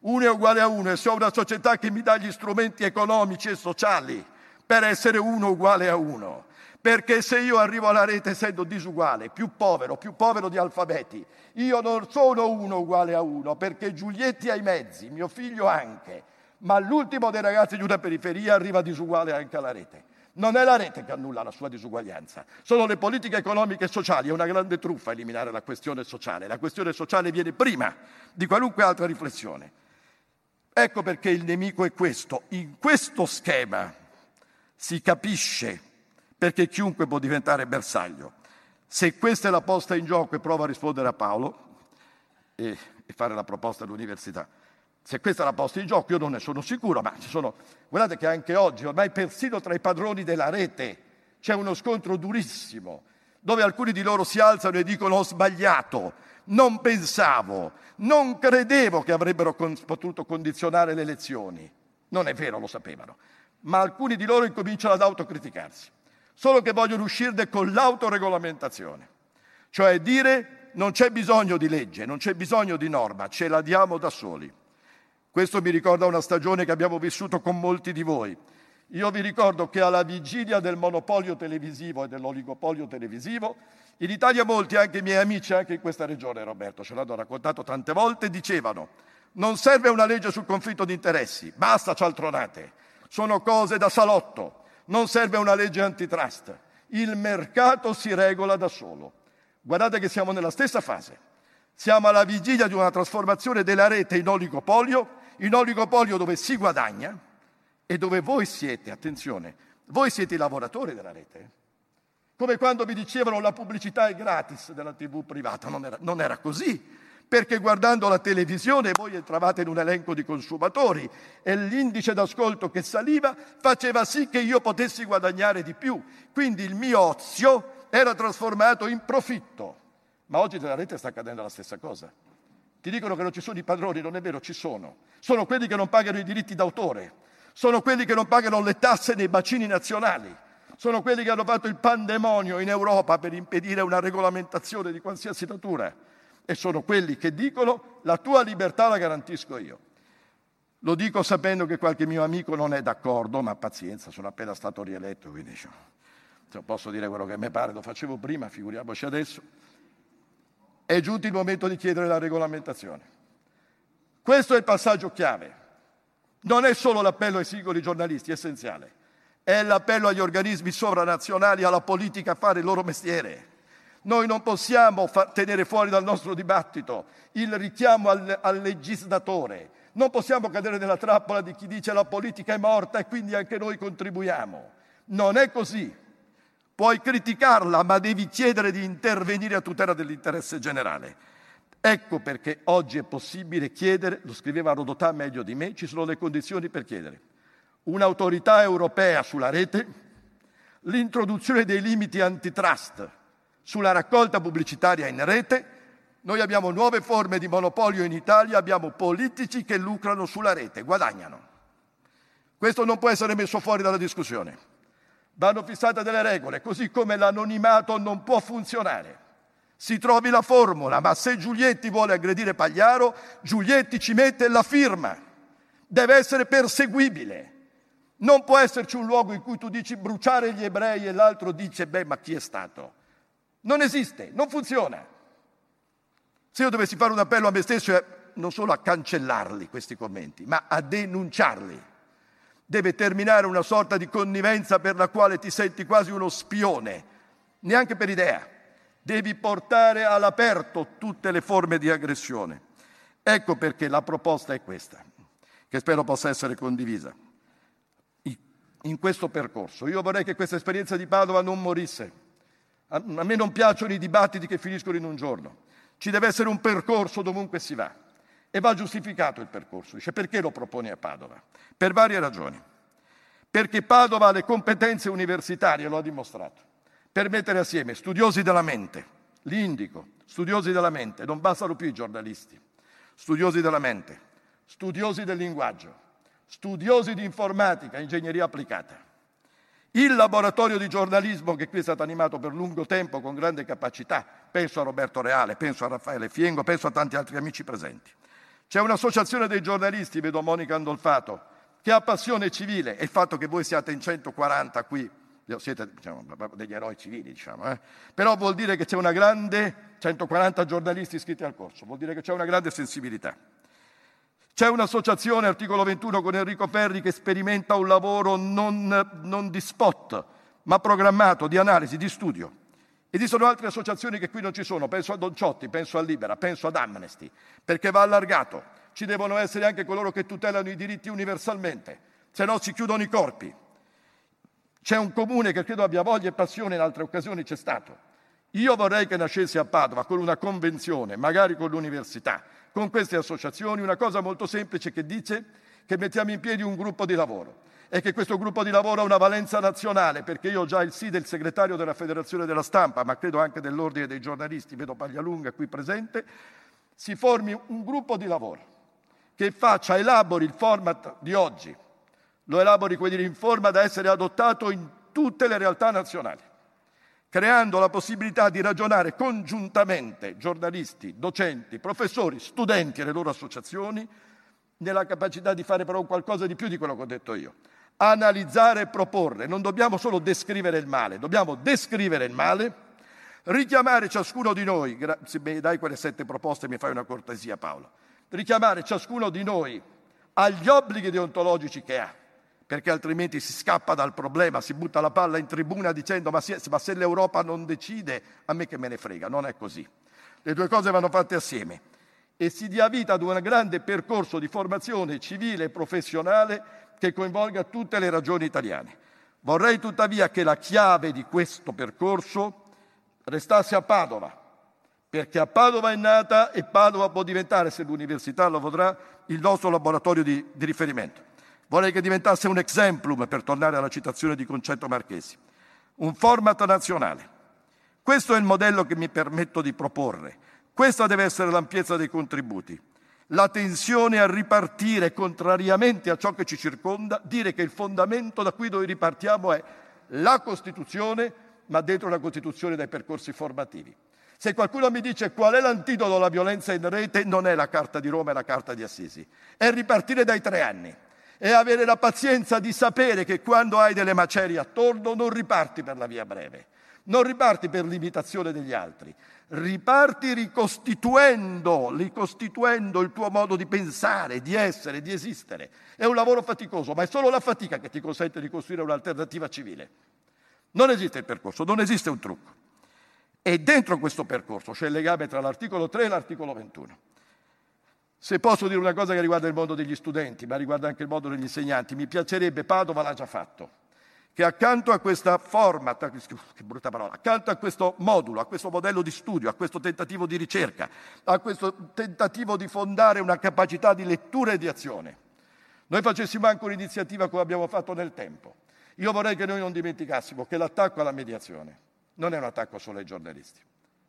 Speaker 3: Uno è uguale a uno e se ho una società che mi dà gli strumenti economici e sociali per essere uno uguale a uno. Perché se io arrivo alla rete essendo disuguale, più povero, più povero di alfabeti, io non sono uno uguale a uno, perché Giulietti ha i mezzi, mio figlio anche, ma l'ultimo dei ragazzi di una periferia arriva disuguale anche alla rete. Non è la rete che annulla la sua disuguaglianza, sono le politiche economiche e sociali. È una grande truffa eliminare la questione sociale. La questione sociale viene prima di qualunque altra riflessione. Ecco perché il nemico è questo. In questo schema si capisce perché chiunque può diventare bersaglio. Se questa è la posta in gioco e prova a rispondere a Paolo e, e fare la proposta all'università, se questa è la posta in gioco io non ne sono sicuro, ma ci sono, guardate che anche oggi, ormai persino tra i padroni della rete, c'è uno scontro durissimo, dove alcuni di loro si alzano e dicono ho sbagliato, non pensavo, non credevo che avrebbero con, potuto condizionare le elezioni. Non è vero, lo sapevano, ma alcuni di loro incominciano ad autocriticarsi solo che vogliono uscirne con l'autoregolamentazione, cioè dire non c'è bisogno di legge, non c'è bisogno di norma, ce la diamo da soli. Questo mi ricorda una stagione che abbiamo vissuto con molti di voi. Io vi ricordo che alla vigilia del monopolio televisivo e dell'oligopolio televisivo, in Italia molti, anche i miei amici, anche in questa regione, Roberto, ce l'hanno raccontato tante volte, dicevano non serve una legge sul conflitto di interessi, basta cialtronate, sono cose da salotto, non serve una legge antitrust, il mercato si regola da solo. Guardate che siamo nella stessa fase. Siamo alla vigilia di una trasformazione della rete in oligopolio, in oligopolio dove si guadagna e dove voi siete, attenzione, voi siete i lavoratori della rete. Come quando mi dicevano la pubblicità è gratis della TV privata, non era, non era così perché guardando la televisione voi entravate in un elenco di consumatori e l'indice d'ascolto che saliva faceva sì che io potessi guadagnare di più. Quindi il mio ozio era trasformato in profitto. Ma oggi nella rete sta accadendo la stessa cosa. Ti dicono che non ci sono i padroni, non è vero, ci sono. Sono quelli che non pagano i diritti d'autore, sono quelli che non pagano le tasse nei bacini nazionali, sono quelli che hanno fatto il pandemonio in Europa per impedire una regolamentazione di qualsiasi natura e sono quelli che dicono la tua libertà la garantisco io. Lo dico sapendo che qualche mio amico non è d'accordo, ma pazienza, sono appena stato rieletto, quindi diciamo, posso dire quello che mi pare, lo facevo prima, figuriamoci adesso. È giunto il momento di chiedere la regolamentazione. Questo è il passaggio chiave. Non è solo l'appello ai singoli giornalisti, è essenziale. È l'appello agli organismi sovranazionali, alla politica a fare il loro mestiere noi non possiamo fa- tenere fuori dal nostro dibattito il richiamo al, al legislatore. Non possiamo cadere nella trappola di chi dice la politica è morta e quindi anche noi contribuiamo. Non è così. Puoi criticarla, ma devi chiedere di intervenire a tutela dell'interesse generale. Ecco perché oggi è possibile chiedere, lo scriveva Rodotà meglio di me, ci sono le condizioni per chiedere un'autorità europea sulla rete, l'introduzione dei limiti antitrust sulla raccolta pubblicitaria in rete, noi abbiamo nuove forme di monopolio in Italia, abbiamo politici che lucrano sulla rete, guadagnano. Questo non può essere messo fuori dalla discussione. Vanno fissate delle regole, così come l'anonimato non può funzionare. Si trovi la formula, ma se Giulietti vuole aggredire Pagliaro, Giulietti ci mette la firma. Deve essere perseguibile. Non può esserci un luogo in cui tu dici bruciare gli ebrei e l'altro dice, beh, ma chi è stato? Non esiste, non funziona. Se io dovessi fare un appello a me stesso è non solo a cancellarli questi commenti, ma a denunciarli. Deve terminare una sorta di connivenza per la quale ti senti quasi uno spione, neanche per idea. Devi portare all'aperto tutte le forme di aggressione. Ecco perché la proposta è questa, che spero possa essere condivisa. In questo percorso, io vorrei che questa esperienza di Padova non morisse a me non piacciono i dibattiti che finiscono in un giorno. Ci deve essere un percorso dovunque si va. E va giustificato il percorso. Dice perché lo propone a Padova? Per varie ragioni. Perché Padova ha le competenze universitarie, lo ha dimostrato, per mettere assieme studiosi della mente, li indico, studiosi della mente, non bastano più i giornalisti, studiosi della mente, studiosi del linguaggio, studiosi di informatica, ingegneria applicata, il laboratorio di giornalismo che qui è stato animato per lungo tempo con grande capacità, penso a Roberto Reale, penso a Raffaele Fiengo, penso a tanti altri amici presenti. C'è un'associazione dei giornalisti, vedo Monica Andolfato, che ha passione civile e il fatto che voi siate in 140 qui, siete diciamo, degli eroi civili, diciamo, eh? però vuol dire che c'è una grande, 140 giornalisti iscritti al corso, vuol dire che c'è una grande sensibilità. C'è un'associazione, articolo 21, con Enrico Ferri che sperimenta un lavoro non, non di spot, ma programmato, di analisi, di studio. Esistono altre associazioni che qui non ci sono, penso a Don Ciotti, penso a Libera, penso ad Amnesty, perché va allargato. Ci devono essere anche coloro che tutelano i diritti universalmente, se no si chiudono i corpi. C'è un comune che credo abbia voglia e passione, in altre occasioni c'è stato. Io vorrei che nascesse a Padova con una convenzione, magari con l'università, con queste associazioni. Una cosa molto semplice che dice che mettiamo in piedi un gruppo di lavoro e che questo gruppo di lavoro ha una valenza nazionale, perché io ho già il sì del segretario della Federazione della Stampa, ma credo anche dell'Ordine dei giornalisti, vedo Paglialunga qui presente, si formi un gruppo di lavoro che faccia, elabori il format di oggi, lo elabori quindi in forma da essere adottato in tutte le realtà nazionali creando la possibilità di ragionare congiuntamente giornalisti, docenti, professori, studenti e le loro associazioni nella capacità di fare però qualcosa di più di quello che ho detto io. analizzare e proporre. Non dobbiamo solo descrivere il male, dobbiamo descrivere il male, richiamare ciascuno di noi, se mi dai quelle sette proposte mi fai una cortesia Paolo, richiamare ciascuno di noi agli obblighi deontologici che ha, perché altrimenti si scappa dal problema, si butta la palla in tribuna dicendo ma, se, ma se l'Europa non decide, a me che me ne frega, non è così. Le due cose vanno fatte assieme e si dia vita ad un grande percorso di formazione civile e professionale che coinvolga tutte le ragioni italiane. Vorrei tuttavia che la chiave di questo percorso restasse a Padova, perché a Padova è nata e Padova può diventare, se l'università lo vorrà, il nostro laboratorio di, di riferimento. Vorrei che diventasse un exemplum, per tornare alla citazione di Concetto Marchesi, un format nazionale. Questo è il modello che mi permetto di proporre. Questa deve essere l'ampiezza dei contributi. La tensione a ripartire contrariamente a ciò che ci circonda, dire che il fondamento da cui noi ripartiamo è la Costituzione, ma dentro la Costituzione dai percorsi formativi. Se qualcuno mi dice qual è l'antidoto alla violenza in rete, non è la Carta di Roma e la Carta di Assisi, è ripartire dai tre anni e avere la pazienza di sapere che quando hai delle macerie attorno non riparti per la via breve, non riparti per l'imitazione degli altri, riparti ricostituendo, ricostituendo il tuo modo di pensare, di essere, di esistere. È un lavoro faticoso, ma è solo la fatica che ti consente di costruire un'alternativa civile. Non esiste il percorso, non esiste un trucco. E dentro questo percorso c'è il legame tra l'articolo 3 e l'articolo 21. Se posso dire una cosa che riguarda il mondo degli studenti, ma riguarda anche il mondo degli insegnanti, mi piacerebbe, Padova l'ha già fatto, che accanto a questa format, che brutta parola, accanto a questo modulo, a questo modello di studio, a questo tentativo di ricerca, a questo tentativo di fondare una capacità di lettura e di azione, noi facessimo anche un'iniziativa come abbiamo fatto nel tempo. Io vorrei che noi non dimenticassimo che l'attacco alla mediazione non è un attacco solo ai giornalisti.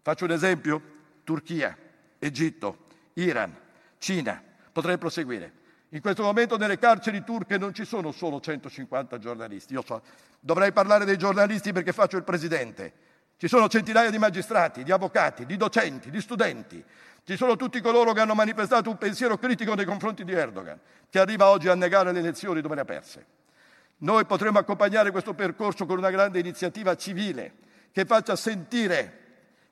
Speaker 3: Faccio un esempio, Turchia, Egitto, Iran, Cina, potrei proseguire. In questo momento nelle carceri turche non ci sono solo 150 giornalisti. Io so, dovrei parlare dei giornalisti perché faccio il presidente. Ci sono centinaia di magistrati, di avvocati, di docenti, di studenti. Ci sono tutti coloro che hanno manifestato un pensiero critico nei confronti di Erdogan, che arriva oggi a negare le elezioni dove le ha perse. Noi potremmo accompagnare questo percorso con una grande iniziativa civile che faccia sentire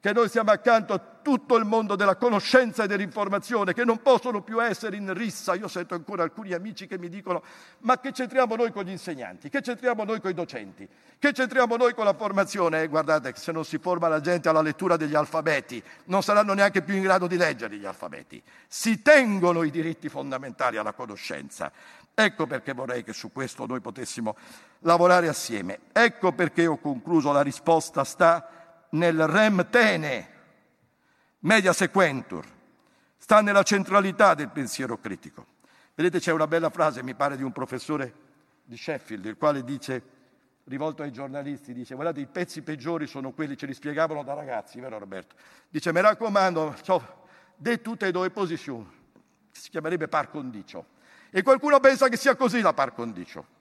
Speaker 3: che noi siamo accanto a tutto il mondo della conoscenza e dell'informazione, che non possono più essere in rissa. Io sento ancora alcuni amici che mi dicono ma che c'entriamo noi con gli insegnanti, che c'entriamo noi con i docenti, che c'entriamo noi con la formazione? Eh, guardate se non si forma la gente alla lettura degli alfabeti, non saranno neanche più in grado di leggere gli alfabeti. Si tengono i diritti fondamentali alla conoscenza. Ecco perché vorrei che su questo noi potessimo lavorare assieme. Ecco perché ho concluso, la risposta sta nel rem tene, media sequentur, sta nella centralità del pensiero critico. Vedete, c'è una bella frase, mi pare, di un professore di Sheffield, il quale dice, rivolto ai giornalisti, dice, guardate, i pezzi peggiori sono quelli, ce li spiegavano da ragazzi, vero Roberto? Dice, mi raccomando, so, de tutte e due posizioni, si chiamerebbe par condicio. E qualcuno pensa che sia così la par condicio.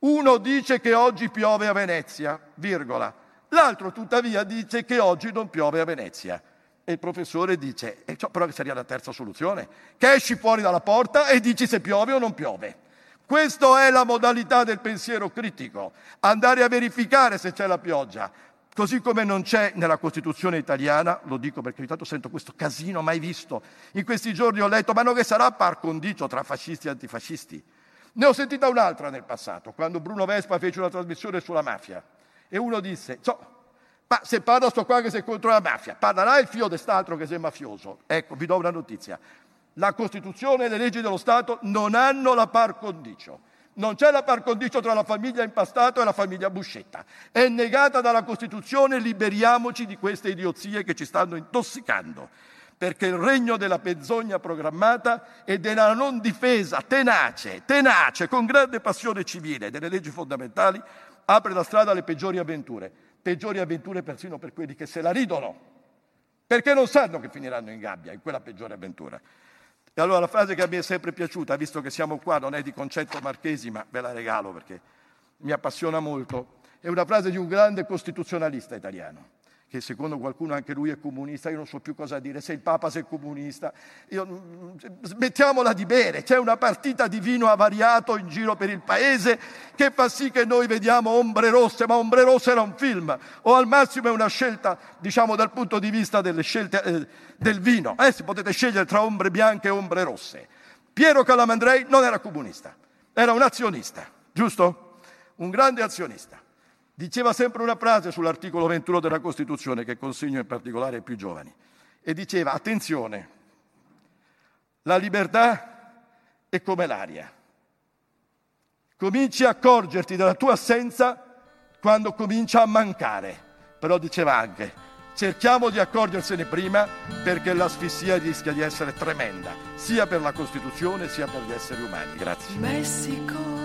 Speaker 3: Uno dice che oggi piove a Venezia, virgola. L'altro tuttavia dice che oggi non piove a Venezia. E il professore dice, e ciò però sarebbe la terza soluzione, che esci fuori dalla porta e dici se piove o non piove. Questa è la modalità del pensiero critico, andare a verificare se c'è la pioggia, così come non c'è nella Costituzione italiana, lo dico perché intanto sento questo casino mai visto, in questi giorni ho letto, ma non che sarà par condicio tra fascisti e antifascisti. Ne ho sentita un'altra nel passato, quando Bruno Vespa fece una trasmissione sulla mafia e uno disse, so, ma se parla sto qua che sei contro la mafia, parlerà il figlio di quest'altro che sei mafioso. Ecco, vi do una notizia. La Costituzione e le leggi dello Stato non hanno la par condicio. Non c'è la par condicio tra la famiglia Impastato e la famiglia Buscetta. È negata dalla Costituzione, liberiamoci di queste idiozie che ci stanno intossicando. Perché il regno della menzogna programmata e della non difesa tenace, tenace, con grande passione civile delle leggi fondamentali apre la strada alle peggiori avventure, peggiori avventure persino per quelli che se la ridono, perché non sanno che finiranno in gabbia, in quella peggiore avventura. E allora la frase che me è sempre piaciuta, visto che siamo qua, non è di Concetto Marchesi, ma ve la regalo perché mi appassiona molto, è una frase di un grande costituzionalista italiano, che secondo qualcuno anche lui è comunista, io non so più cosa dire, se il Papa se è comunista, io, smettiamola di bere, c'è una partita di vino avariato in giro per il paese che fa sì che noi vediamo ombre rosse, ma ombre rosse era un film, o al massimo è una scelta, diciamo dal punto di vista delle scelte eh, del vino, eh, se potete scegliere tra ombre bianche e ombre rosse. Piero Calamandrei non era comunista, era un azionista, giusto? Un grande azionista. Diceva sempre una frase sull'articolo 21 della Costituzione che consiglio in particolare ai più giovani e diceva attenzione, la libertà è come l'aria. Cominci a accorgerti della tua assenza quando comincia a mancare. Però diceva anche, cerchiamo di accorgersene prima perché l'asfissia rischia di essere tremenda, sia per la Costituzione sia per gli esseri umani. Grazie.
Speaker 4: Messico.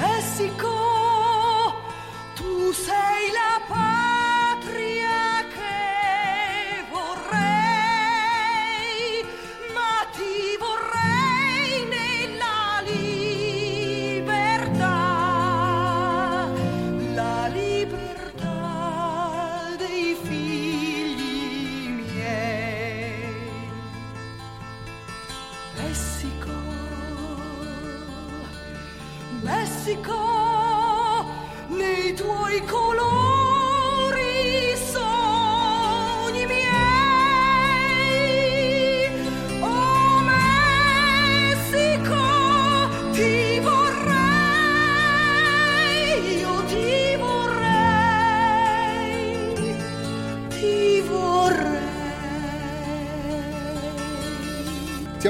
Speaker 4: Messico, tu sei la patria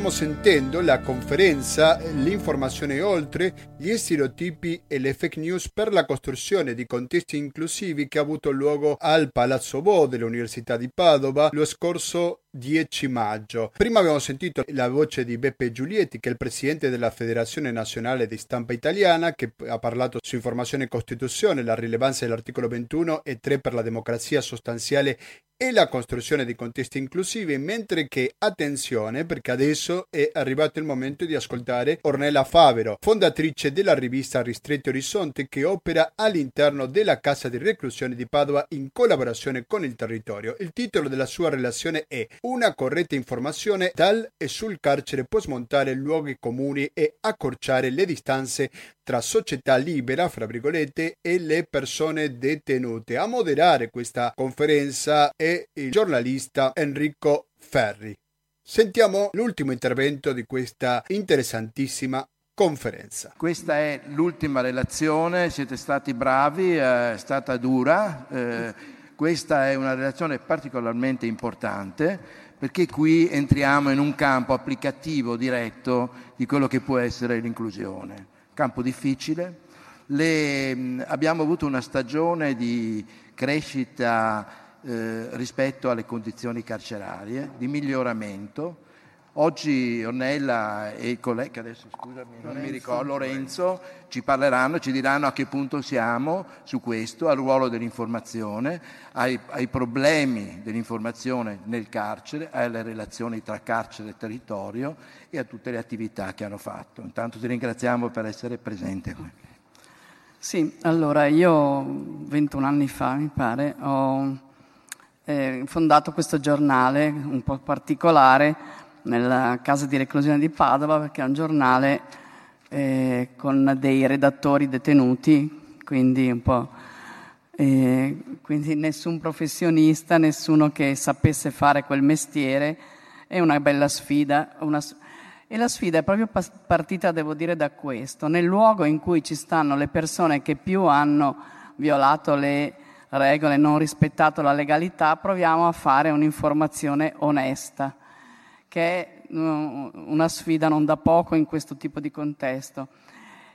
Speaker 1: Stiamo sentendo la conferenza L'informazione oltre gli stereotipi e le fake news per la costruzione di contesti inclusivi che ha avuto luogo al Palazzo Bo dell'Università di Padova lo scorso 10 maggio. Prima abbiamo sentito la voce di Beppe Giulietti, che è il presidente della Federazione Nazionale di Stampa Italiana, che ha parlato su informazione e Costituzione, la rilevanza dell'articolo 21 e 3 per la democrazia sostanziale e la costruzione di contesti inclusivi, mentre che attenzione perché adesso è arrivato il momento di ascoltare Ornella Favero, fondatrice della rivista Ristretti Orizzonti che opera all'interno della casa di reclusione di Padova in collaborazione con il territorio. Il titolo della sua relazione è Una corretta informazione dal e sul carcere può smontare luoghi comuni e accorciare le distanze tra società libera, fra virgolette, e le persone detenute. A moderare questa conferenza è il giornalista Enrico Ferri. Sentiamo l'ultimo intervento di questa interessantissima conferenza.
Speaker 2: Questa è l'ultima relazione, siete stati bravi, è stata dura. Eh, questa è una relazione particolarmente importante perché qui entriamo in un campo applicativo diretto di quello che può essere l'inclusione. Campo difficile. Le, abbiamo avuto una stagione di crescita eh, rispetto alle condizioni carcerarie, di miglioramento. Oggi Ornella e il collega, adesso scusami, non mi ricordo, Lorenzo, ci parleranno, ci diranno a che punto siamo su questo, al ruolo dell'informazione, ai, ai problemi dell'informazione nel carcere, alle relazioni tra carcere e territorio e a tutte le attività che hanno fatto. Intanto ti ringraziamo per essere presente qui.
Speaker 5: Sì, allora io 21 anni fa, mi pare, ho eh, fondato questo giornale un po' particolare nella casa di reclusione di Padova perché è un giornale eh, con dei redattori detenuti, quindi un po'... Eh, quindi nessun professionista, nessuno che sapesse fare quel mestiere, è una bella sfida. Una, e la sfida è proprio partita, devo dire, da questo. Nel luogo in cui ci stanno le persone che più hanno violato le regole, non rispettato la legalità, proviamo a fare un'informazione onesta che è una sfida non da poco in questo tipo di contesto.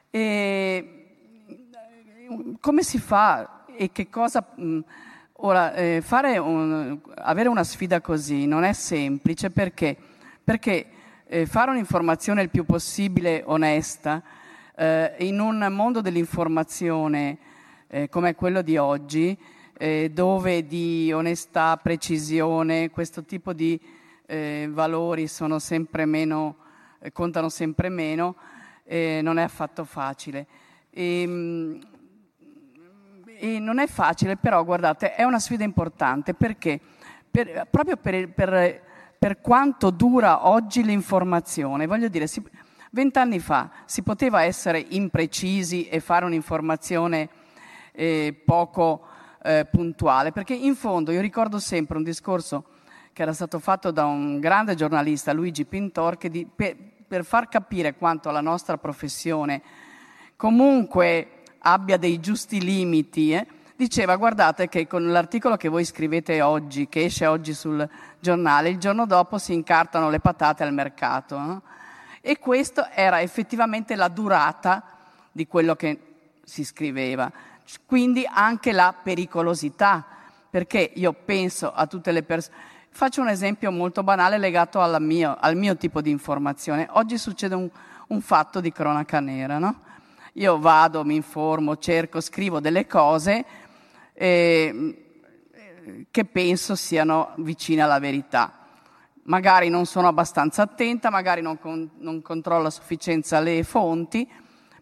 Speaker 5: E come si fa e che cosa... Ora, eh, un, avere una sfida così non è semplice perché, perché eh, fare un'informazione il più possibile onesta eh, in un mondo dell'informazione eh, come quello di oggi, eh, dove di onestà, precisione, questo tipo di eh, valori sono sempre meno, eh, contano sempre meno, eh, non è affatto facile. E, ehm, e non è facile, però guardate, è una sfida importante perché per, proprio per, per, per, quanto dura oggi l'informazione, voglio dire, vent'anni fa si poteva essere imprecisi e fare un'informazione eh, poco eh, puntuale, perché in fondo io ricordo sempre un discorso che era stato fatto da un grande giornalista, Luigi Pintor, di, per, per far capire quanto la nostra professione comunque abbia dei giusti limiti, eh, diceva guardate che con l'articolo che voi scrivete oggi, che esce oggi sul giornale, il giorno dopo si incartano le patate al mercato. No? E questa era effettivamente la durata di quello che si scriveva. Quindi anche la pericolosità, perché io penso a tutte le persone... Faccio un esempio molto banale legato mio, al mio tipo di informazione. Oggi succede un, un fatto di cronaca nera, no? Io vado, mi informo, cerco, scrivo delle cose eh, che penso siano vicine alla verità. Magari non sono abbastanza attenta, magari non, con, non controllo a sufficienza le fonti,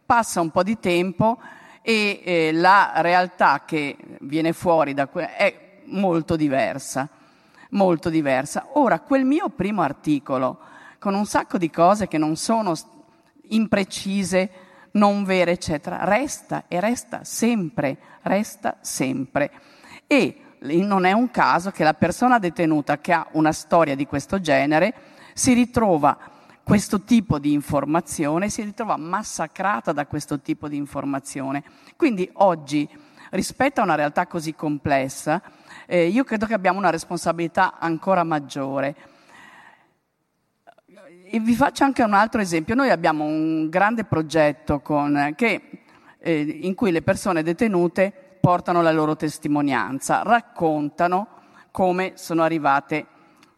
Speaker 5: passa un po' di tempo e eh, la realtà che viene fuori da que- è molto diversa, molto diversa. Ora, quel mio primo articolo, con un sacco di cose che non sono imprecise, non vere, eccetera, resta e resta sempre, resta sempre. E non è un caso che la persona detenuta che ha una storia di questo genere si ritrova questo tipo di informazione, si ritrova massacrata da questo tipo di informazione. Quindi oggi, rispetto a una realtà così complessa, eh, io credo che abbiamo una responsabilità ancora maggiore e vi faccio anche un altro esempio. Noi abbiamo un grande progetto con, che, eh, in cui le persone detenute portano la loro testimonianza, raccontano come sono arrivate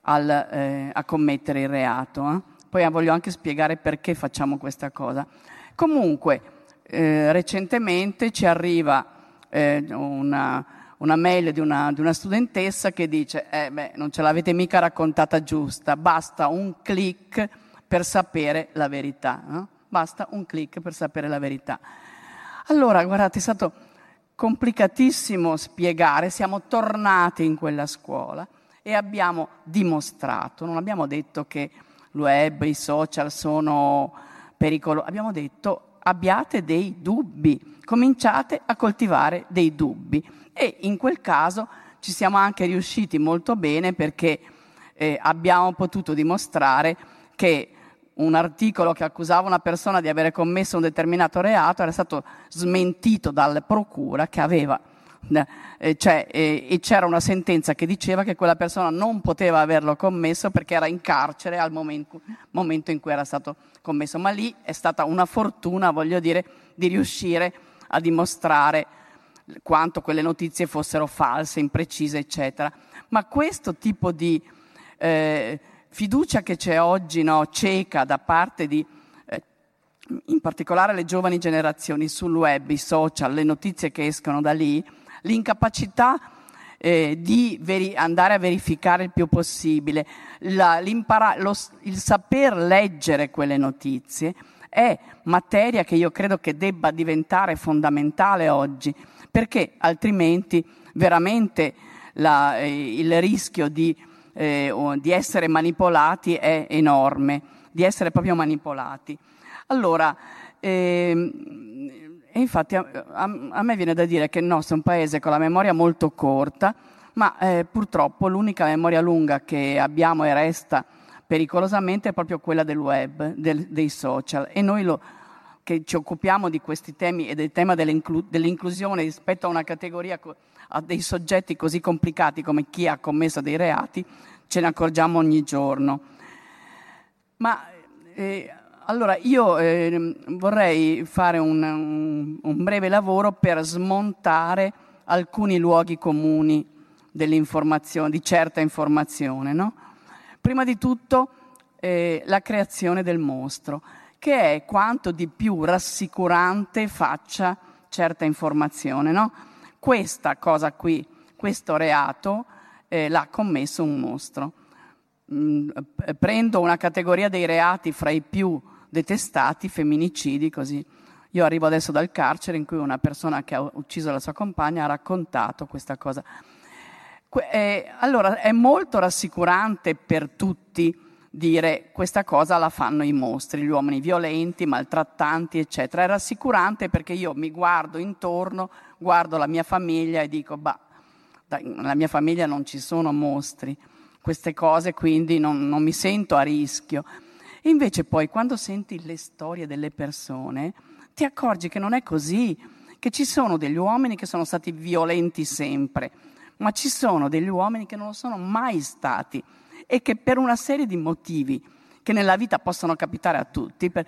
Speaker 5: al, eh, a commettere il reato. Eh? Poi voglio anche spiegare perché facciamo questa cosa. Comunque, eh, recentemente ci arriva eh, una, una mail di una, di una, studentessa che dice eh beh, non ce l'avete mica raccontata giusta, basta un clic per sapere la verità. No? Basta un clic per sapere la verità. Allora, guardate, è stato complicatissimo spiegare, siamo tornati in quella scuola e abbiamo dimostrato, non abbiamo detto che il web, i social sono pericolosi, abbiamo detto abbiate dei dubbi, cominciate a coltivare dei dubbi e in quel caso ci siamo anche riusciti molto bene perché eh, abbiamo potuto dimostrare che un articolo che accusava una persona di avere commesso un determinato reato era stato smentito dalla procura che aveva, eh, cioè, eh, e c'era una sentenza che diceva che quella persona non poteva averlo commesso perché era in carcere al momento, momento in cui era stato commesso. Ma lì è stata una fortuna, voglio dire, di riuscire a dimostrare quanto quelle notizie fossero false, imprecise, eccetera. Ma questo tipo di eh, fiducia che c'è oggi no, cieca da parte di, eh, in particolare le giovani generazioni sul web, i social, le notizie che escono da lì, l'incapacità eh, di veri- andare a verificare il più possibile, la, lo, il saper leggere quelle notizie è materia che io credo che debba diventare fondamentale oggi, perché altrimenti veramente la, eh, il rischio di eh, di essere manipolati è enorme, di essere proprio manipolati. Allora, ehm, infatti a, a, a, me viene da dire che il nostro è un paese con la memoria molto corta, ma eh, purtroppo l'unica memoria lunga che abbiamo e resta pericolosamente è proprio quella del web, del, dei social. E noi lo, che ci occupiamo di questi temi e del tema dell'inclu- dell'inclusione rispetto a una categoria a dei soggetti così complicati come chi ha commesso dei reati, ce ne accorgiamo ogni giorno. Ma eh, allora io eh, vorrei fare un, un, un, breve lavoro per smontare alcuni luoghi comuni dell'informazione, di certa informazione. No? Prima di tutto eh, la creazione del mostro, che è quanto di più rassicurante faccia certa informazione. No? questa cosa qui, questo reato, eh, l'ha commesso un mostro. Mm, prendo una categoria dei reati fra i più detestati, femminicidi, così. Io arrivo adesso dal carcere in cui una persona che ha ucciso la sua compagna ha raccontato questa cosa. Que- eh, allora è molto rassicurante per tutti dire questa cosa la fanno i mostri, gli uomini violenti, maltrattanti, eccetera. È rassicurante perché io mi guardo intorno, guardo la mia famiglia e dico, bah, nella mia famiglia non ci sono mostri, queste cose quindi non, non mi sento a rischio. Invece poi quando senti le storie delle persone, ti accorgi che non è così, che ci sono degli uomini che sono stati violenti sempre, ma ci sono degli uomini che non lo sono mai stati e che per una serie di motivi che nella vita possono capitare a tutti, per,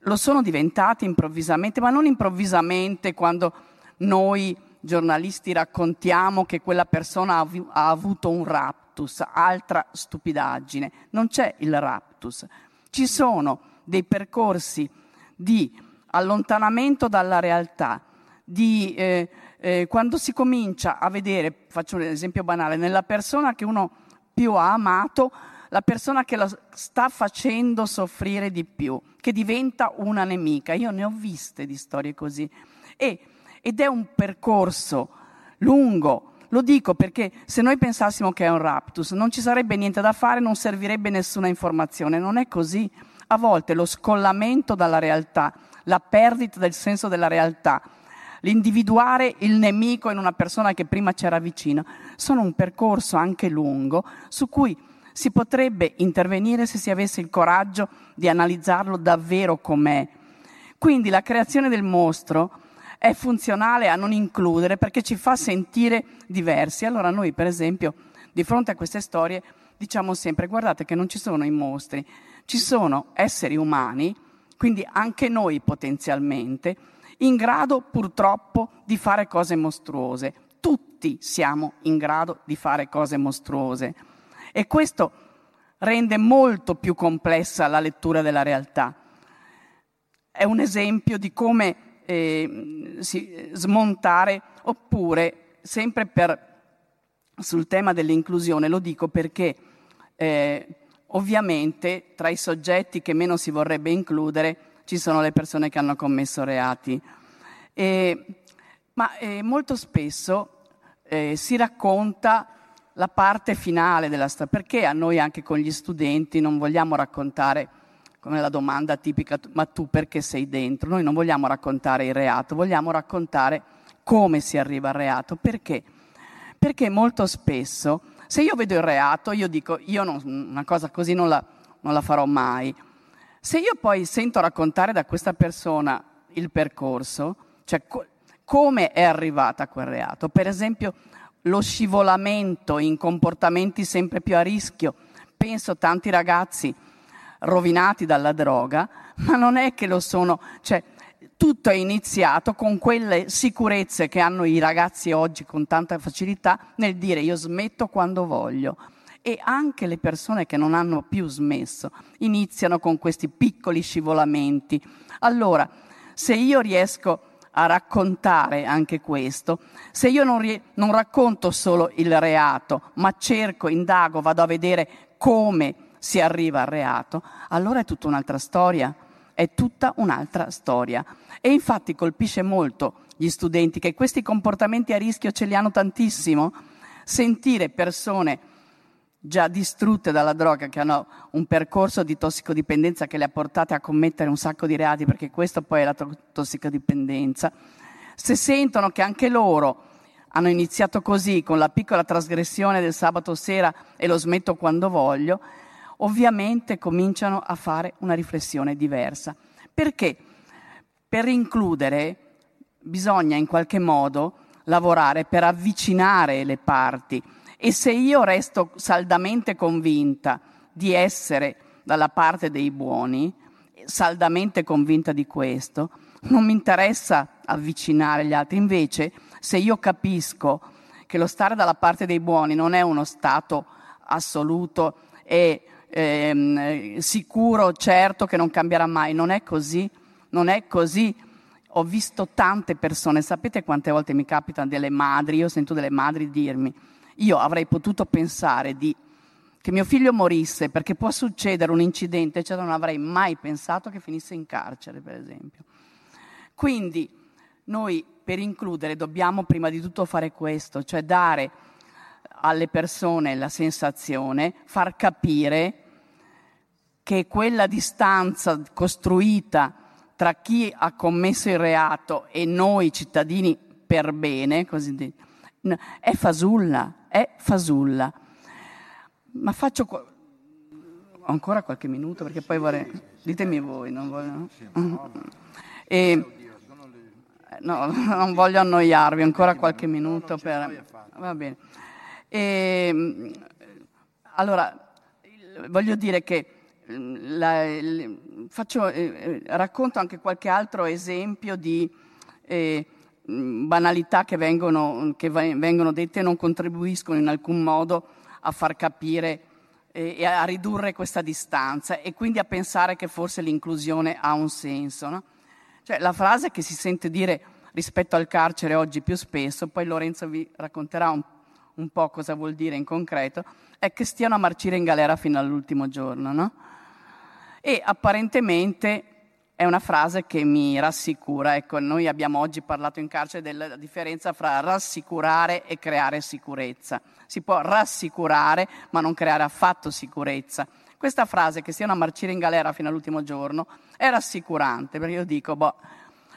Speaker 5: lo sono diventati improvvisamente, ma non improvvisamente quando noi giornalisti raccontiamo che quella persona ha, ha avuto un raptus, altra stupidaggine. Non c'è il raptus. Ci sono dei percorsi di allontanamento dalla realtà, di eh, eh, quando si comincia a vedere, faccio un esempio banale, nella persona che uno più ha amato, la persona che la sta facendo soffrire di più, che diventa una nemica. Io ne ho viste di storie così. E, ed è un percorso lungo. Lo dico perché se noi pensassimo che è un raptus, non ci sarebbe niente da fare, non servirebbe nessuna informazione. Non è così. A volte lo scollamento dalla realtà la perdita del senso della realtà, l'individuare il nemico in una persona che prima c'era vicino, sono un percorso anche lungo su cui si potrebbe intervenire se si avesse il coraggio di analizzarlo davvero com'è. Quindi la creazione del mostro è funzionale a non includere perché ci fa sentire diversi. Allora noi, per esempio, di fronte a queste storie diciamo sempre guardate che non ci sono i mostri, ci sono esseri umani quindi anche noi potenzialmente, in grado purtroppo di fare cose mostruose. Tutti siamo in grado di fare cose mostruose e questo rende molto più complessa la lettura della realtà. È un esempio di come eh, si, smontare, oppure sempre per, sul tema dell'inclusione, lo dico perché eh, Ovviamente tra i soggetti che meno si vorrebbe includere ci sono le persone che hanno commesso reati. E, ma eh, molto spesso eh, si racconta la parte finale della storia, perché a noi anche con gli studenti non vogliamo raccontare, come la domanda tipica, ma tu perché sei dentro? Noi non vogliamo raccontare il reato, vogliamo raccontare come si arriva al reato. Perché? Perché molto spesso se io vedo il reato, io dico, io non, una cosa così non la, non la farò mai. Se io poi sento raccontare da questa persona il percorso, cioè come è arrivata a quel reato, per esempio lo scivolamento in comportamenti sempre più a rischio, penso tanti ragazzi rovinati dalla droga, ma non è che lo sono, cioè tutto è iniziato con quelle sicurezze che hanno i ragazzi oggi con tanta facilità nel dire io smetto quando voglio. E anche le persone che non hanno più smesso iniziano con questi piccoli scivolamenti. Allora, se io riesco a raccontare anche questo, se io non, rie- non racconto solo il reato, ma cerco, indago, vado a vedere come si arriva al reato, allora è tutta un'altra storia è tutta un'altra storia. E infatti colpisce molto gli studenti che questi comportamenti a rischio ce li hanno tantissimo. Sentire persone già distrutte dalla droga, che hanno un percorso di tossicodipendenza che le ha portate a commettere un sacco di reati, perché questo poi è la to- tossicodipendenza, se sentono che anche loro hanno iniziato così, con la piccola trasgressione del sabato sera e lo smetto quando voglio, ovviamente cominciano a fare una riflessione diversa. Perché? Per includere bisogna in qualche modo lavorare per avvicinare le parti e se io resto saldamente convinta di essere dalla parte dei buoni, saldamente convinta di questo, non mi interessa avvicinare gli altri, invece se io capisco che lo stare dalla parte dei buoni non è uno stato assoluto e ehm, sicuro, certo che non cambierà mai. Non è così, non è così. Ho visto tante persone, sapete quante volte mi capitano delle madri, io sento delle madri dirmi, io avrei potuto pensare di, che mio figlio morisse perché può succedere un incidente, cioè non avrei mai pensato che finisse in carcere, per esempio. Quindi noi per includere dobbiamo prima di tutto fare questo, cioè dare alle persone la sensazione, far capire che quella distanza costruita tra chi ha commesso il reato e noi cittadini per bene, così detto, è fasulla, è fasulla. Ma faccio qu- ancora qualche minuto perché poi vorrei... Ditemi voi, non voglio... E... No, (laughs) non voglio annoiarvi, ancora qualche minuto per... Va bene. E... Allora, voglio dire che la, faccio, eh, racconto anche qualche altro esempio di eh, banalità che vengono, che vengono dette non contribuiscono in alcun modo a far capire eh, e a ridurre questa distanza e quindi a pensare che forse l'inclusione ha un senso. No? Cioè, la frase che si sente dire rispetto al carcere oggi più spesso, poi Lorenzo vi racconterà un, un po' cosa vuol dire in concreto, è che stiano a marcire in galera fino all'ultimo giorno. No? E apparentemente è una frase che mi rassicura. Ecco, noi abbiamo oggi parlato in carcere della differenza fra rassicurare e creare sicurezza. Si può rassicurare, ma non creare affatto sicurezza. Questa frase, che stiano a marcire in galera fino all'ultimo giorno, è rassicurante, perché io dico, boh,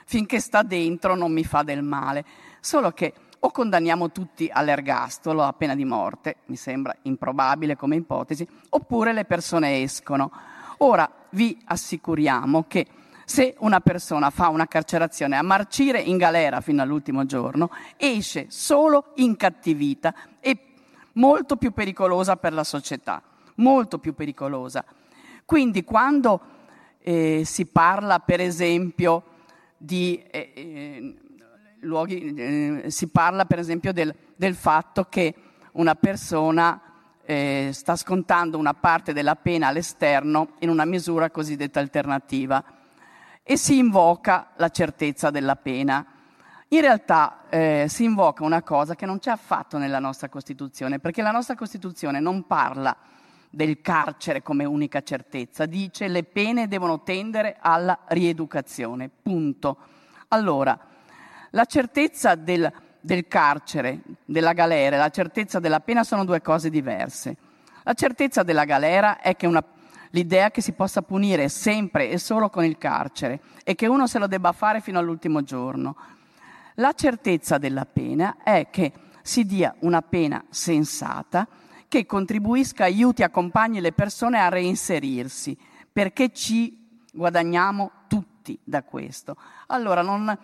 Speaker 5: finché sta dentro non mi fa del male. Solo che o condanniamo tutti all'ergastolo, a pena di morte, mi sembra improbabile come ipotesi, oppure le persone escono. Ora vi assicuriamo che se una persona fa una carcerazione a marcire in galera fino all'ultimo giorno, esce solo incattivita e molto più pericolosa per la società, molto più pericolosa. Quindi quando eh, si parla, per esempio, di eh, eh luoghi, eh, si parla per esempio del, del fatto che una persona eh, sta scontando una parte della pena all'esterno in una misura cosiddetta alternativa e si invoca la certezza della pena. In realtà eh, si invoca una cosa che non c'è affatto nella nostra Costituzione, perché la nostra Costituzione non parla del carcere come unica certezza, dice le pene devono tendere alla rieducazione, punto. Allora, la certezza del del carcere, della galera e la certezza della pena sono due cose diverse. La certezza della galera è che una, l'idea che si possa punire sempre e solo con il carcere e che uno se lo debba fare fino all'ultimo giorno. La certezza della pena è che si dia una pena sensata che contribuisca, aiuti, accompagni le persone a reinserirsi, perché ci guadagniamo tutti da questo. Allora non,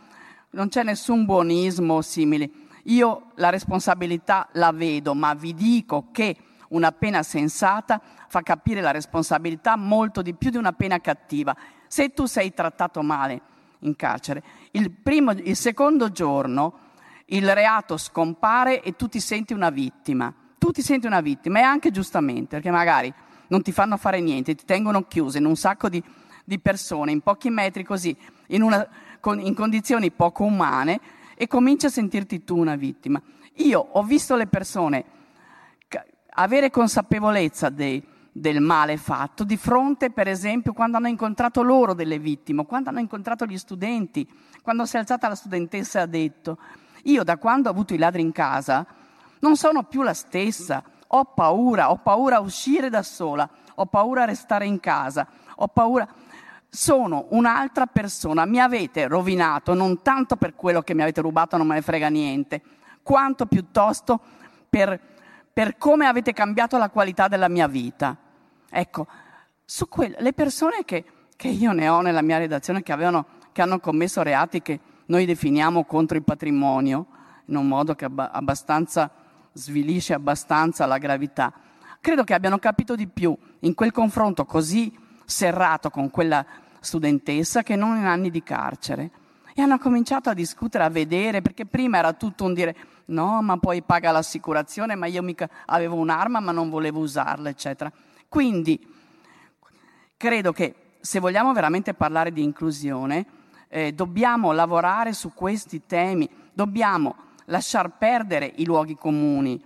Speaker 5: non c'è nessun buonismo simile. Io la responsabilità la vedo, ma vi dico che una pena sensata fa capire la responsabilità molto di più di una pena cattiva. Se tu sei trattato male in carcere, il, primo, il secondo giorno il reato scompare e tu ti senti una vittima. Tu ti senti una vittima e anche giustamente, perché magari non ti fanno fare niente, ti tengono chiuso in un sacco di, di persone, in pochi metri così, in una con, in condizioni poco umane e cominci a sentirti tu una vittima. Io ho visto le persone avere consapevolezza dei, del male fatto di fronte, per esempio, quando hanno incontrato loro delle vittime, quando hanno incontrato gli studenti, quando si è alzata la studentessa e ha detto, io da quando ho avuto i ladri in casa non sono più la stessa, ho paura, ho paura a uscire da sola, ho paura a restare in casa, ho paura. Sono un'altra persona, mi avete rovinato non tanto per quello che mi avete rubato, non me ne frega niente, quanto piuttosto per, per come avete cambiato la qualità della mia vita. Ecco, su que- le persone che, che, io ne ho nella mia redazione che, avevano, che hanno commesso reati che noi definiamo contro il patrimonio, in un modo che ab- abbastanza svilisce abbastanza la gravità, credo che abbiano capito di più in quel confronto così serrato con quella studentessa che non in anni di carcere. E hanno cominciato a discutere, a vedere, perché prima era tutto un dire no, ma poi paga l'assicurazione, ma io mica avevo un'arma ma non volevo usarla, eccetera. Quindi credo che se vogliamo veramente parlare di inclusione, eh, dobbiamo lavorare su questi temi, dobbiamo lasciar perdere i luoghi comuni.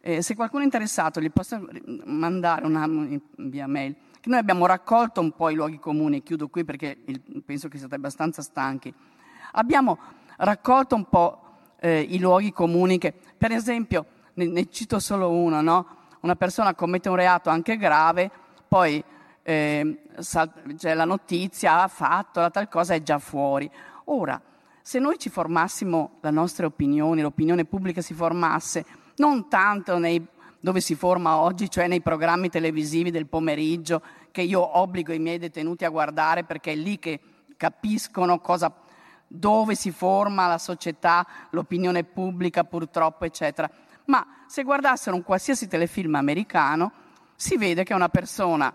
Speaker 5: Eh, se qualcuno è interessato, gli posso mandare una via mail noi abbiamo raccolto un po' i luoghi comuni, chiudo qui perché penso che siate abbastanza stanchi. abbiamo raccolto un po' eh, i luoghi comuni che, per esempio, ne, ne cito solo uno, no? una persona commette un reato anche grave, poi eh, c'è la notizia, ha fatto la tal cosa, è già fuori. Ora, se noi ci formassimo le nostre opinioni, l'opinione pubblica si formasse, non tanto nei, dove si forma oggi, cioè nei programmi televisivi del pomeriggio, che io obbligo i miei detenuti a guardare perché è lì che capiscono cosa, dove si forma la società, l'opinione pubblica purtroppo, eccetera. Ma se guardassero un qualsiasi telefilm americano, si vede che una persona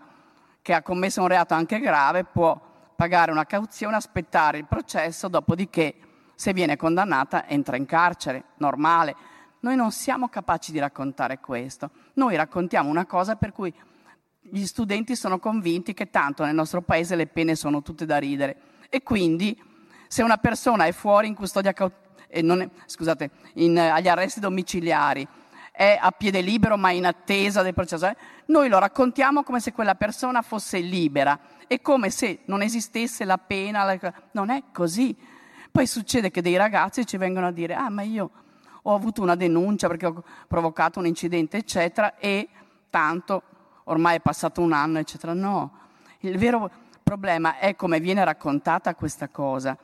Speaker 5: che ha commesso un reato anche grave può pagare una cauzione, aspettare il processo, dopodiché se viene condannata entra in carcere, normale. Noi non siamo capaci di raccontare questo. Noi raccontiamo una cosa per cui gli studenti sono convinti che tanto nel nostro paese le pene sono tutte da ridere e quindi se una persona è fuori in custodia eh, scusate, in, eh, agli arresti domiciliari, è a piede libero ma in attesa del processo, eh, noi lo raccontiamo come se quella persona fosse libera e come se non esistesse la pena. La... Non è così. Poi succede che dei ragazzi ci vengono a dire, ah ma io ho avuto una denuncia perché ho provocato un incidente, eccetera, e tanto ormai è passato un anno, eccetera. No, il vero problema è come viene raccontata questa cosa.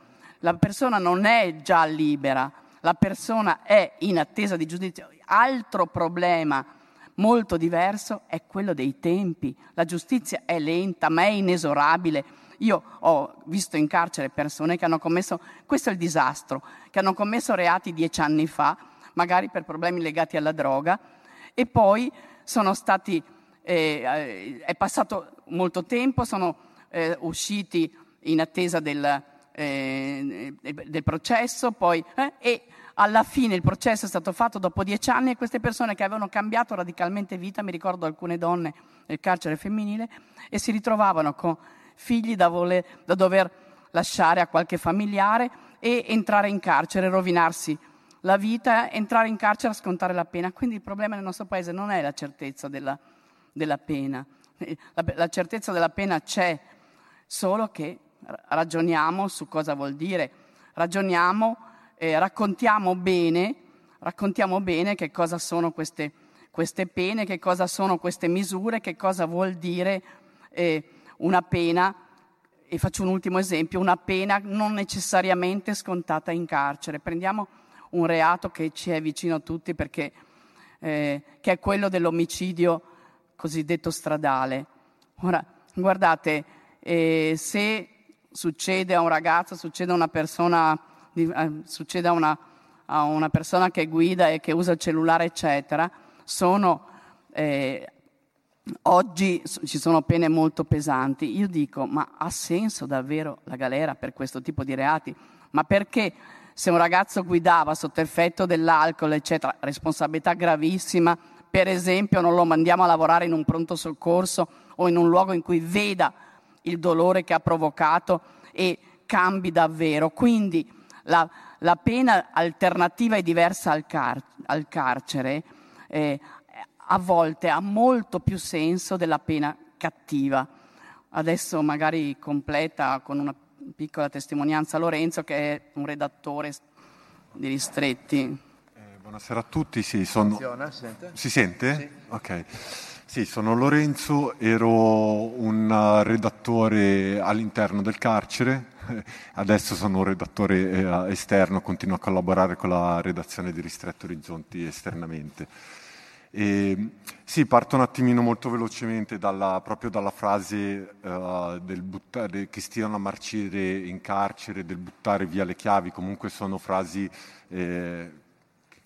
Speaker 5: La persona non è già libera, la persona è in attesa di giudizio. Altro problema molto diverso è quello dei tempi. La giustizia è lenta, ma è inesorabile. Io ho visto in carcere persone che hanno commesso, questo è il disastro, che hanno commesso reati dieci anni fa, magari per problemi legati alla droga, e poi sono stati, eh, è passato molto tempo, sono eh, usciti in attesa del, eh, del processo, poi, eh, e alla fine il processo è stato fatto dopo dieci anni e queste persone che avevano cambiato radicalmente vita, mi ricordo alcune donne nel carcere femminile, e si ritrovavano con figli da, voler, da dover lasciare a qualche familiare e entrare in carcere, rovinarsi la vita, entrare in carcere a scontare la pena. Quindi il problema nel nostro paese non è la certezza della, della pena, la, la certezza della pena c'è, solo che ragioniamo su cosa vuol dire, ragioniamo, eh, raccontiamo bene, raccontiamo bene che cosa sono queste, queste, pene, che cosa sono queste misure, che cosa vuol dire eh, una pena, e faccio un ultimo esempio, una pena non necessariamente scontata in carcere. Prendiamo un reato che ci è vicino a tutti perché eh, che è quello dell'omicidio cosiddetto stradale. Ora, guardate, eh, se succede a un ragazzo, succede a una persona, eh, succede a una, a una, persona che guida e che usa il cellulare, eccetera, sono, eh, oggi ci sono pene molto pesanti. Io dico, ma ha senso davvero la galera per questo tipo di reati? Ma perché se un ragazzo guidava sotto effetto dell'alcol, eccetera, responsabilità gravissima, per esempio non lo mandiamo a lavorare in un pronto soccorso o in un luogo in cui veda il dolore che ha provocato e cambi davvero. Quindi la, la pena alternativa e diversa al, car- al carcere eh, a volte ha molto più senso della pena cattiva. Adesso magari completa con una piccola testimonianza Lorenzo che è un redattore di ristretti.
Speaker 6: Eh, buonasera a tutti, sì, sono... Si sente? Sì. Ok. Sì, sono Lorenzo, ero un uh, redattore all'interno del carcere, (laughs) adesso sono un redattore eh, esterno, continuo a collaborare con la redazione di Ristretto Orizzonti esternamente. E, sì, parto un attimino molto velocemente dalla, proprio dalla frase uh, del buttare, che stiano a marcire in carcere, del buttare via le chiavi, comunque sono frasi eh,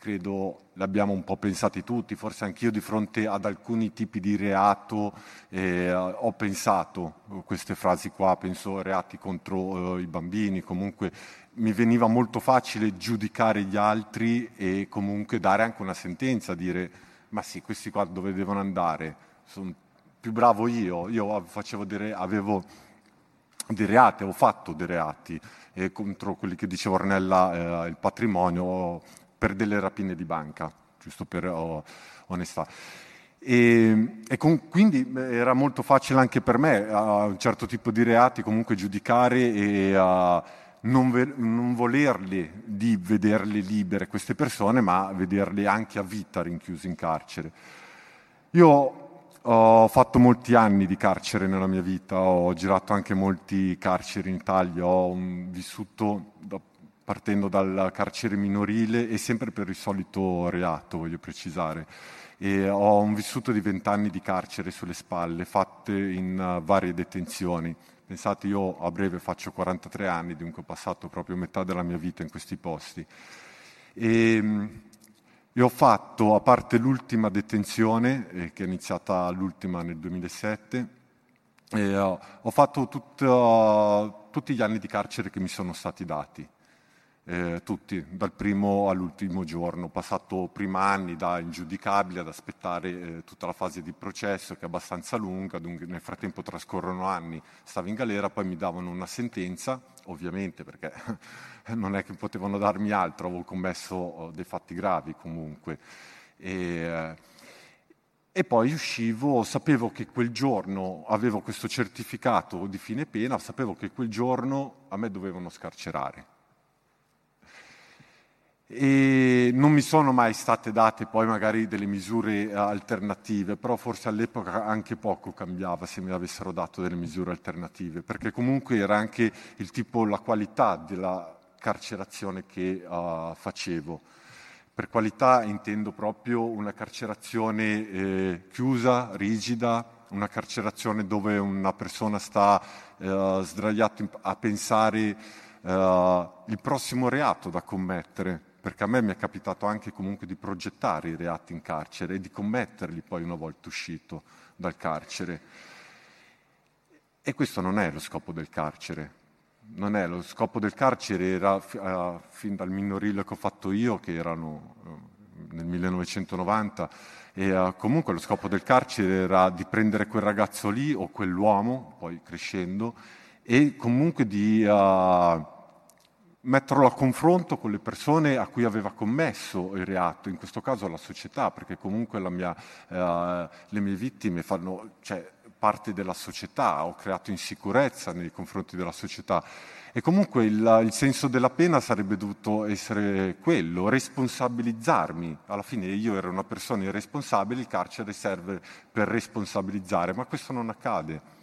Speaker 6: credo l'abbiamo un po' pensati tutti, forse anch'io di fronte ad alcuni tipi di reato eh, ho pensato queste frasi qua, penso reati contro eh, i bambini, comunque mi veniva molto facile giudicare gli altri e comunque dare anche una sentenza, dire ma sì, questi qua dove devono andare? Sono più bravo io, io facevo dei, avevo dei reati, ho fatto dei reati eh, contro quelli che diceva Ornella, eh, il patrimonio, per delle rapine di banca, giusto per oh, onestà. E, e con, quindi era molto facile anche per me a un certo tipo di reati comunque giudicare e uh, non, ve- non volerli di vederle libere queste persone, ma vederle anche a vita rinchiuse in carcere. Io ho fatto molti anni di carcere nella mia vita, ho girato anche molti carceri in Italia, ho vissuto da, partendo dal carcere minorile e sempre per il solito reato, voglio precisare. E ho un vissuto di vent'anni di carcere sulle spalle, fatte in uh, varie detenzioni. Pensate, io a breve faccio 43 anni, dunque ho passato proprio metà della mia vita in questi posti. E, um, e ho fatto, a parte l'ultima detenzione, eh, che è iniziata l'ultima nel 2007, eh, ho fatto tut, uh, tutti gli anni di carcere che mi sono stati dati. Eh, tutti, dal primo all'ultimo giorno. Passato prima anni da ingiudicabile ad aspettare eh, tutta la fase di processo che è abbastanza lunga, dunque nel frattempo trascorrono anni, stavo in galera, poi mi davano una sentenza, ovviamente perché (laughs) non è che potevano darmi altro, avevo commesso oh, dei fatti gravi comunque. E, eh, e poi uscivo, sapevo che quel giorno avevo questo certificato di fine pena, sapevo che quel giorno a me dovevano scarcerare. E non mi sono mai state date poi magari delle misure alternative, però forse all'epoca anche poco cambiava se mi avessero dato delle misure alternative, perché comunque era anche il tipo, la qualità della carcerazione che uh, facevo. Per qualità intendo proprio una carcerazione eh, chiusa, rigida, una carcerazione dove una persona sta eh, sdraiata a pensare eh, il prossimo reato da commettere, perché a me mi è capitato anche comunque di progettare i reati in carcere e di commetterli poi una volta uscito dal carcere. E questo non è lo scopo del carcere non è lo scopo del carcere era uh, fin dal minorile che ho fatto io, che erano uh, nel 1990, e uh, comunque lo scopo del carcere era di prendere quel ragazzo lì o quell'uomo, poi crescendo, e comunque di metterlo a confronto con le persone a cui aveva commesso il reato, in questo caso la società, perché comunque mia, le mie vittime fanno... Cioè, parte della società, ho creato insicurezza nei confronti della società. E comunque il, il, senso della pena sarebbe dovuto essere quello, responsabilizzarmi. Alla fine io ero una persona irresponsabile, il carcere serve per responsabilizzare, ma questo non accade.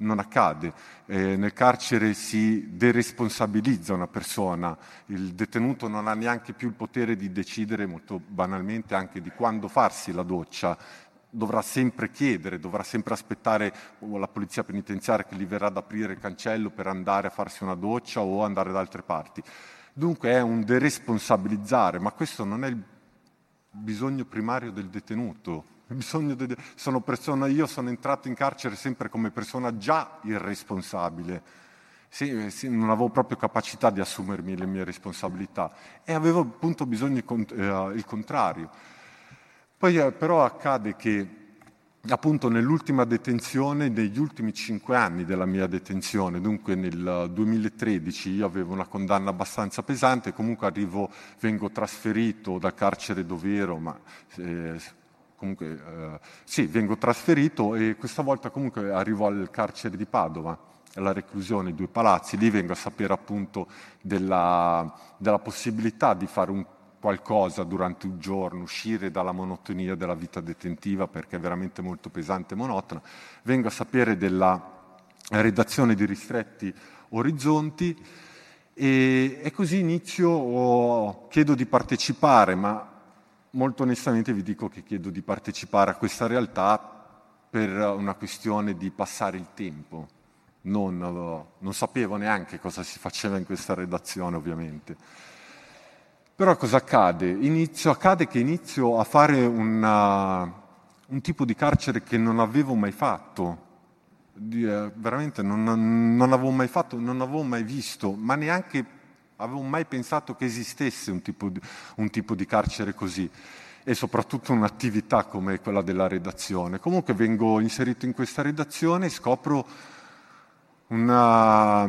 Speaker 6: Non accade. Eh, nel carcere si deresponsabilizza una persona, il detenuto non ha neanche più il potere di decidere molto banalmente anche di quando farsi la doccia, dovrà sempre chiedere, dovrà sempre aspettare la polizia penitenziaria che gli verrà ad aprire il cancello per andare a farsi una doccia o andare da altre parti. Dunque è un deresponsabilizzare, ma questo non è il bisogno primario del detenuto. De... Sono persona, io sono entrato in carcere sempre come persona già irresponsabile. Sì, sì, non avevo proprio capacità di assumermi le mie responsabilità e avevo appunto bisogno eh, il contrario. Poi eh, però accade che appunto nell'ultima detenzione, negli ultimi cinque anni della mia detenzione, dunque nel 2013 io avevo una condanna abbastanza pesante, comunque arrivo, vengo trasferito dal carcere dove ero, ma eh, comunque eh, sì, vengo trasferito e questa volta comunque arrivo al carcere di Padova alla reclusione, due palazzi, lì vengo a sapere appunto della, della possibilità di fare un qualcosa durante un giorno, uscire dalla monotonia della vita detentiva perché è veramente molto pesante e monotona, vengo a sapere della redazione di ristretti orizzonti e, e così inizio, oh, chiedo di partecipare, ma molto onestamente vi dico che chiedo di partecipare a questa realtà per una questione di passare il tempo. Non, non sapevo neanche cosa si faceva in questa redazione, ovviamente. Però cosa accade? Inizio, accade che inizio a fare una, un tipo di carcere che non avevo mai fatto, di, eh, veramente non, non, avevo mai fatto, non avevo mai visto, ma neanche avevo mai pensato che esistesse un tipo di, un tipo di carcere così e soprattutto un'attività come quella della redazione. Comunque vengo inserito in questa redazione e scopro, una,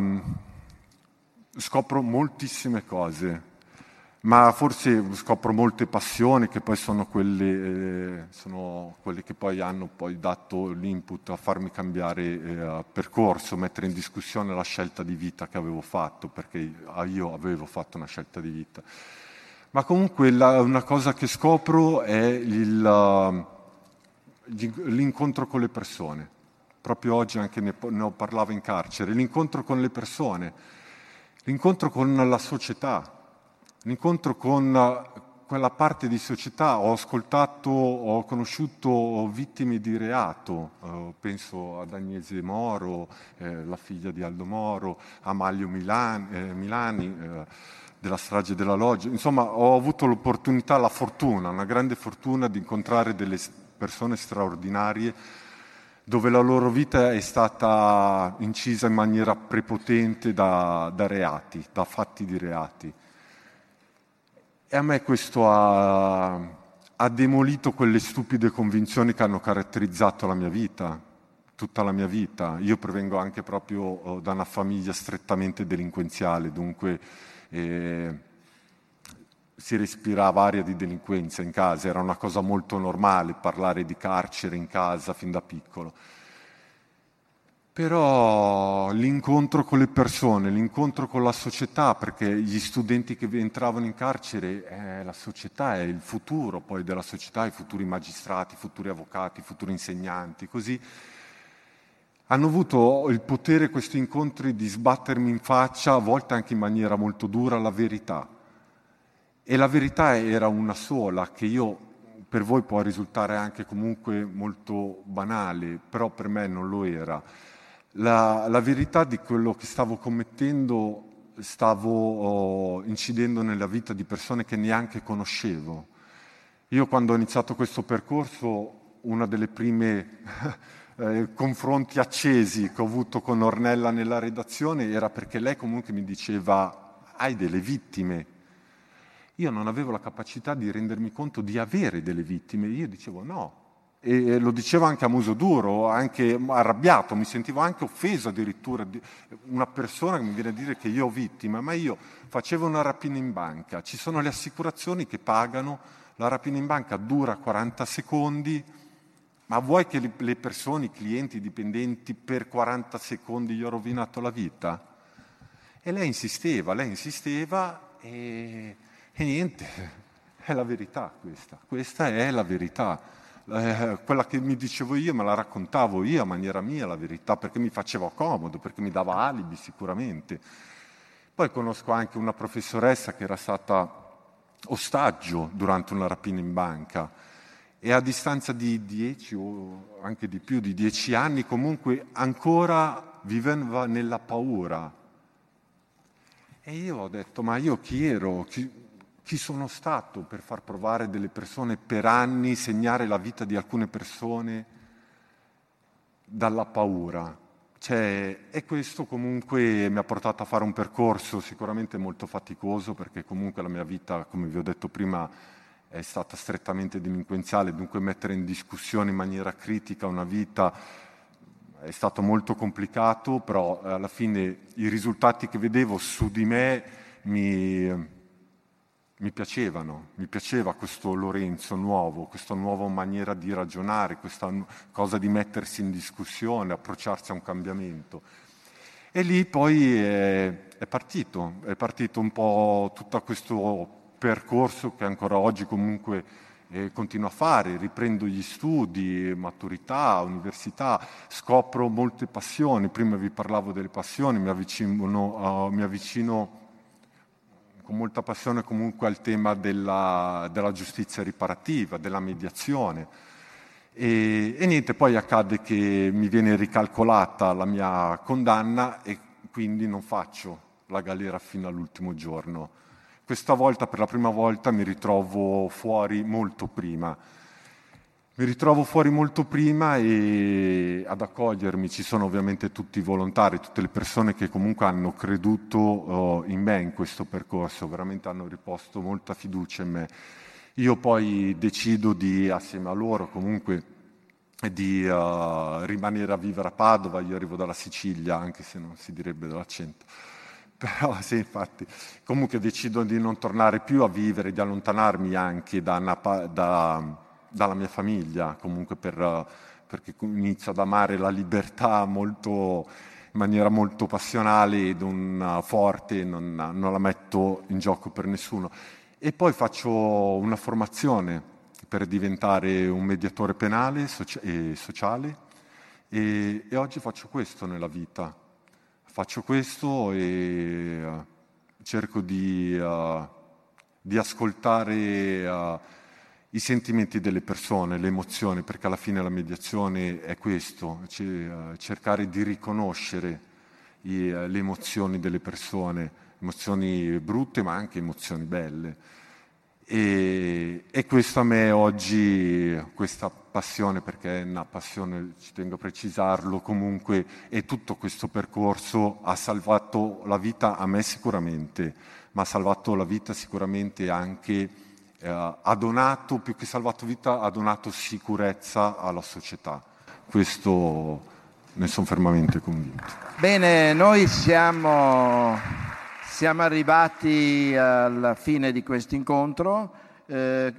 Speaker 6: scopro moltissime cose ma forse scopro molte passioni che poi sono quelle, eh, sono quelle che poi hanno poi dato l'input a farmi cambiare eh, percorso, mettere in discussione la scelta di vita che avevo fatto, perché io avevo fatto una scelta di vita. Ma comunque la, una cosa che scopro è il, uh, l'incontro con le persone. Proprio oggi anche ne, ne parlavo in carcere, l'incontro con le persone, l'incontro con la società, l'incontro con quella parte di società. Ho ascoltato, ho conosciuto vittime di reato, eh, penso ad Agnese Moro, eh, la figlia di Aldo Moro, a Maglio Milan, eh, Milani eh, della strage della Loggia. Insomma, ho avuto l'opportunità, la fortuna, una grande fortuna di incontrare delle persone straordinarie dove la loro vita è stata incisa in maniera prepotente da, da reati, da fatti di reati. E a me questo ha, ha demolito quelle stupide convinzioni che hanno caratterizzato la mia vita, tutta la mia vita. Io provengo anche proprio oh, da una famiglia strettamente delinquenziale, dunque eh, si respirava aria di delinquenza in casa, era una cosa molto normale parlare di carcere in casa fin da piccolo. Però l'incontro con le persone, l'incontro con la società, perché gli studenti che entravano in carcere, eh, la società è il futuro poi della società, i futuri magistrati, i futuri avvocati, i futuri insegnanti, così hanno avuto il potere questi incontri di sbattermi in faccia, a volte anche in maniera molto dura, la verità. E la verità era una sola, che io per voi può risultare anche comunque molto banale, però per me non lo era. La, la verità di quello che stavo commettendo stavo oh, incidendo nella vita di persone che neanche conoscevo. Io quando ho iniziato questo percorso, una delle prime (laughs) eh, confronti accesi che ho avuto con Ornella nella redazione era perché lei comunque mi diceva hai delle vittime. Io non avevo la capacità di rendermi conto di avere delle vittime, io dicevo no. E lo dicevo anche a muso duro, anche arrabbiato, mi sentivo anche offeso addirittura. Una persona che mi viene a dire che io ho vittime, ma io facevo una rapina in banca, ci sono le assicurazioni che pagano, la rapina in banca dura 40 secondi, ma vuoi che le persone, i clienti, i dipendenti per 40 secondi gli ho rovinato la vita? E lei insisteva, lei insisteva e, e niente, (laughs) è la verità questa, questa è la verità. Eh, quella che mi dicevo io me la raccontavo io a maniera mia la verità perché mi faceva comodo, perché mi dava alibi sicuramente. Poi conosco anche una professoressa che era stata ostaggio durante una rapina in banca e a distanza di dieci o anche di più di dieci anni comunque ancora viveva nella paura. E io ho detto, ma io chi ero? Chi, chi sono stato per far provare delle persone per anni, segnare la vita di alcune persone dalla paura? Cioè, e questo comunque mi ha portato a fare un percorso sicuramente molto faticoso perché comunque la mia vita, come vi ho detto prima, è stata strettamente delinquenziale, dunque mettere in discussione in maniera critica una vita è stato molto complicato, però alla fine i risultati che vedevo su di me mi, mi piacevano, mi piaceva questo Lorenzo nuovo, questa nuova maniera di ragionare, questa cosa di mettersi in discussione, approcciarsi a un cambiamento. E lì poi è, è partito, è partito un po' tutto questo percorso che ancora oggi comunque eh, continuo a fare, riprendo gli studi, maturità, università, scopro molte passioni, prima vi parlavo delle passioni, mi avvicino, uh, mi avvicino con molta passione comunque al tema della, della giustizia riparativa, della mediazione. E, e, niente, poi accade che mi viene ricalcolata la mia condanna e quindi non faccio la galera fino all'ultimo giorno questa volta, per la prima volta, mi ritrovo fuori molto prima. Mi ritrovo fuori molto prima e ad accogliermi ci sono ovviamente tutti i volontari, tutte le persone che comunque hanno creduto uh, in me in questo percorso, veramente hanno riposto molta fiducia in me. Io poi decido di, assieme a loro comunque, di uh, rimanere a vivere a Padova, io arrivo dalla Sicilia, anche se non si direbbe dall'accento (laughs) Però sì, infatti, comunque decido di non tornare più a vivere, di allontanarmi anche da una, da, dalla mia famiglia, comunque per, perché inizio ad amare la libertà molto, in maniera molto passionale ed un forte, non, non la metto in gioco per nessuno. E poi faccio una formazione per diventare un mediatore penale e sociale e, e oggi faccio questo nella vita faccio questo e uh, cerco di, uh, di ascoltare uh, i sentimenti delle persone, le emozioni, perché alla fine la mediazione è questo, c- cercare di riconoscere i, le emozioni delle persone, emozioni brutte ma anche emozioni belle. E, e questo a me oggi, questa passione, perché è una passione, ci tengo a precisarlo, comunque, e tutto questo percorso ha salvato la vita a me sicuramente, ma ha salvato la vita sicuramente anche, eh, ha donato, più che salvato vita, ha donato sicurezza alla società. Questo ne sono fermamente convinto.
Speaker 2: Bene, noi siamo siamo arrivati alla fine di questo incontro. Eh,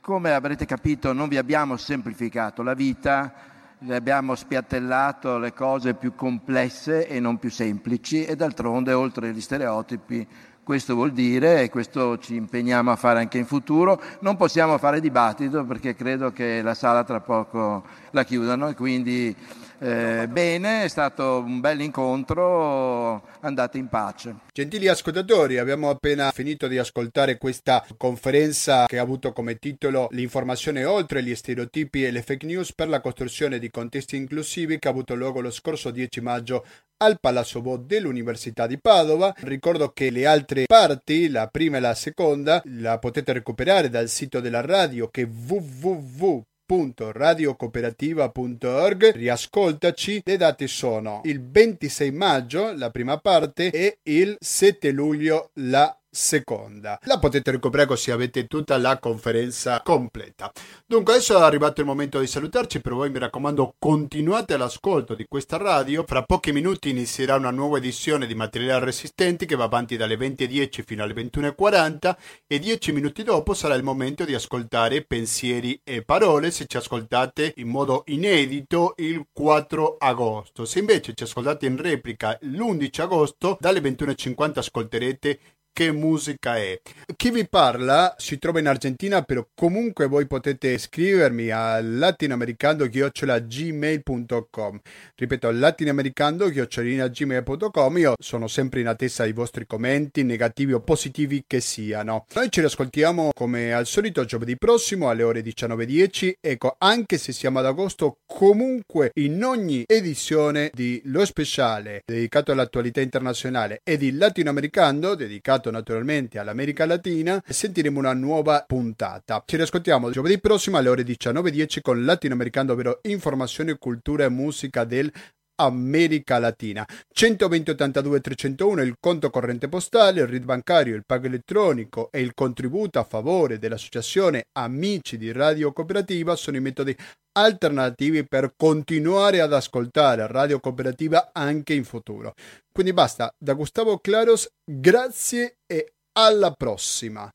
Speaker 2: come avrete capito non vi abbiamo semplificato la vita, vi abbiamo spiattellato le cose più complesse e non più semplici e d'altronde oltre agli stereotipi questo vuol dire, e questo ci impegniamo a fare anche in futuro, non possiamo fare dibattito perché credo che la sala tra poco la chiudano e quindi eh, bene, è stato un bel incontro, andate in pace.
Speaker 1: Gentili ascoltatori, abbiamo appena finito di ascoltare questa conferenza che ha avuto come titolo L'informazione oltre gli stereotipi e le fake news per la costruzione di contesti inclusivi che ha avuto luogo lo scorso 10 maggio al Palazzo Bo dell'Università di Padova. Ricordo che le altre parti, la prima e la seconda, la potete recuperare dal sito della radio che è www www.radiocooperativa.org riascoltaci le date sono il 26 maggio la prima parte e il 7 luglio la seconda. La potete recuperare così avete tutta la conferenza completa. Dunque adesso è arrivato il momento di salutarci, per voi mi raccomando continuate l'ascolto di questa radio, fra pochi minuti inizierà una nuova edizione di Materiali Resistenti che va avanti dalle 20.10 fino alle 21.40 e 10 minuti dopo sarà il momento di ascoltare pensieri e parole se ci ascoltate in modo inedito il 4 agosto. Se invece ci ascoltate in replica l'11 agosto dalle 21.50 ascolterete che musica è. Chi vi parla si trova in Argentina, però comunque voi potete scrivermi a latinoamericando-gmail.com Ripeto, latinoamericando-gmail.com Io sono sempre in attesa dei vostri commenti, negativi o positivi che siano. Noi ci ascoltiamo come al solito giovedì prossimo alle ore 19.10. Ecco, anche se siamo ad agosto, comunque in ogni edizione di Lo Speciale dedicato all'attualità internazionale e di Latinoamericano dedicato dedicato naturalmente all'America Latina, sentiremo una nuova puntata. Ci riascoltiamo giovedì prossimo alle ore 19.10 con Latinoamericano, ovvero informazione, cultura e musica del America Latina. 120 82 301 il conto corrente postale, il RID bancario, il pago elettronico e il contributo a favore dell'associazione Amici di Radio Cooperativa sono i metodi alternativi per continuare ad ascoltare Radio Cooperativa anche in futuro. Quindi basta, da Gustavo Claros, grazie e alla prossima.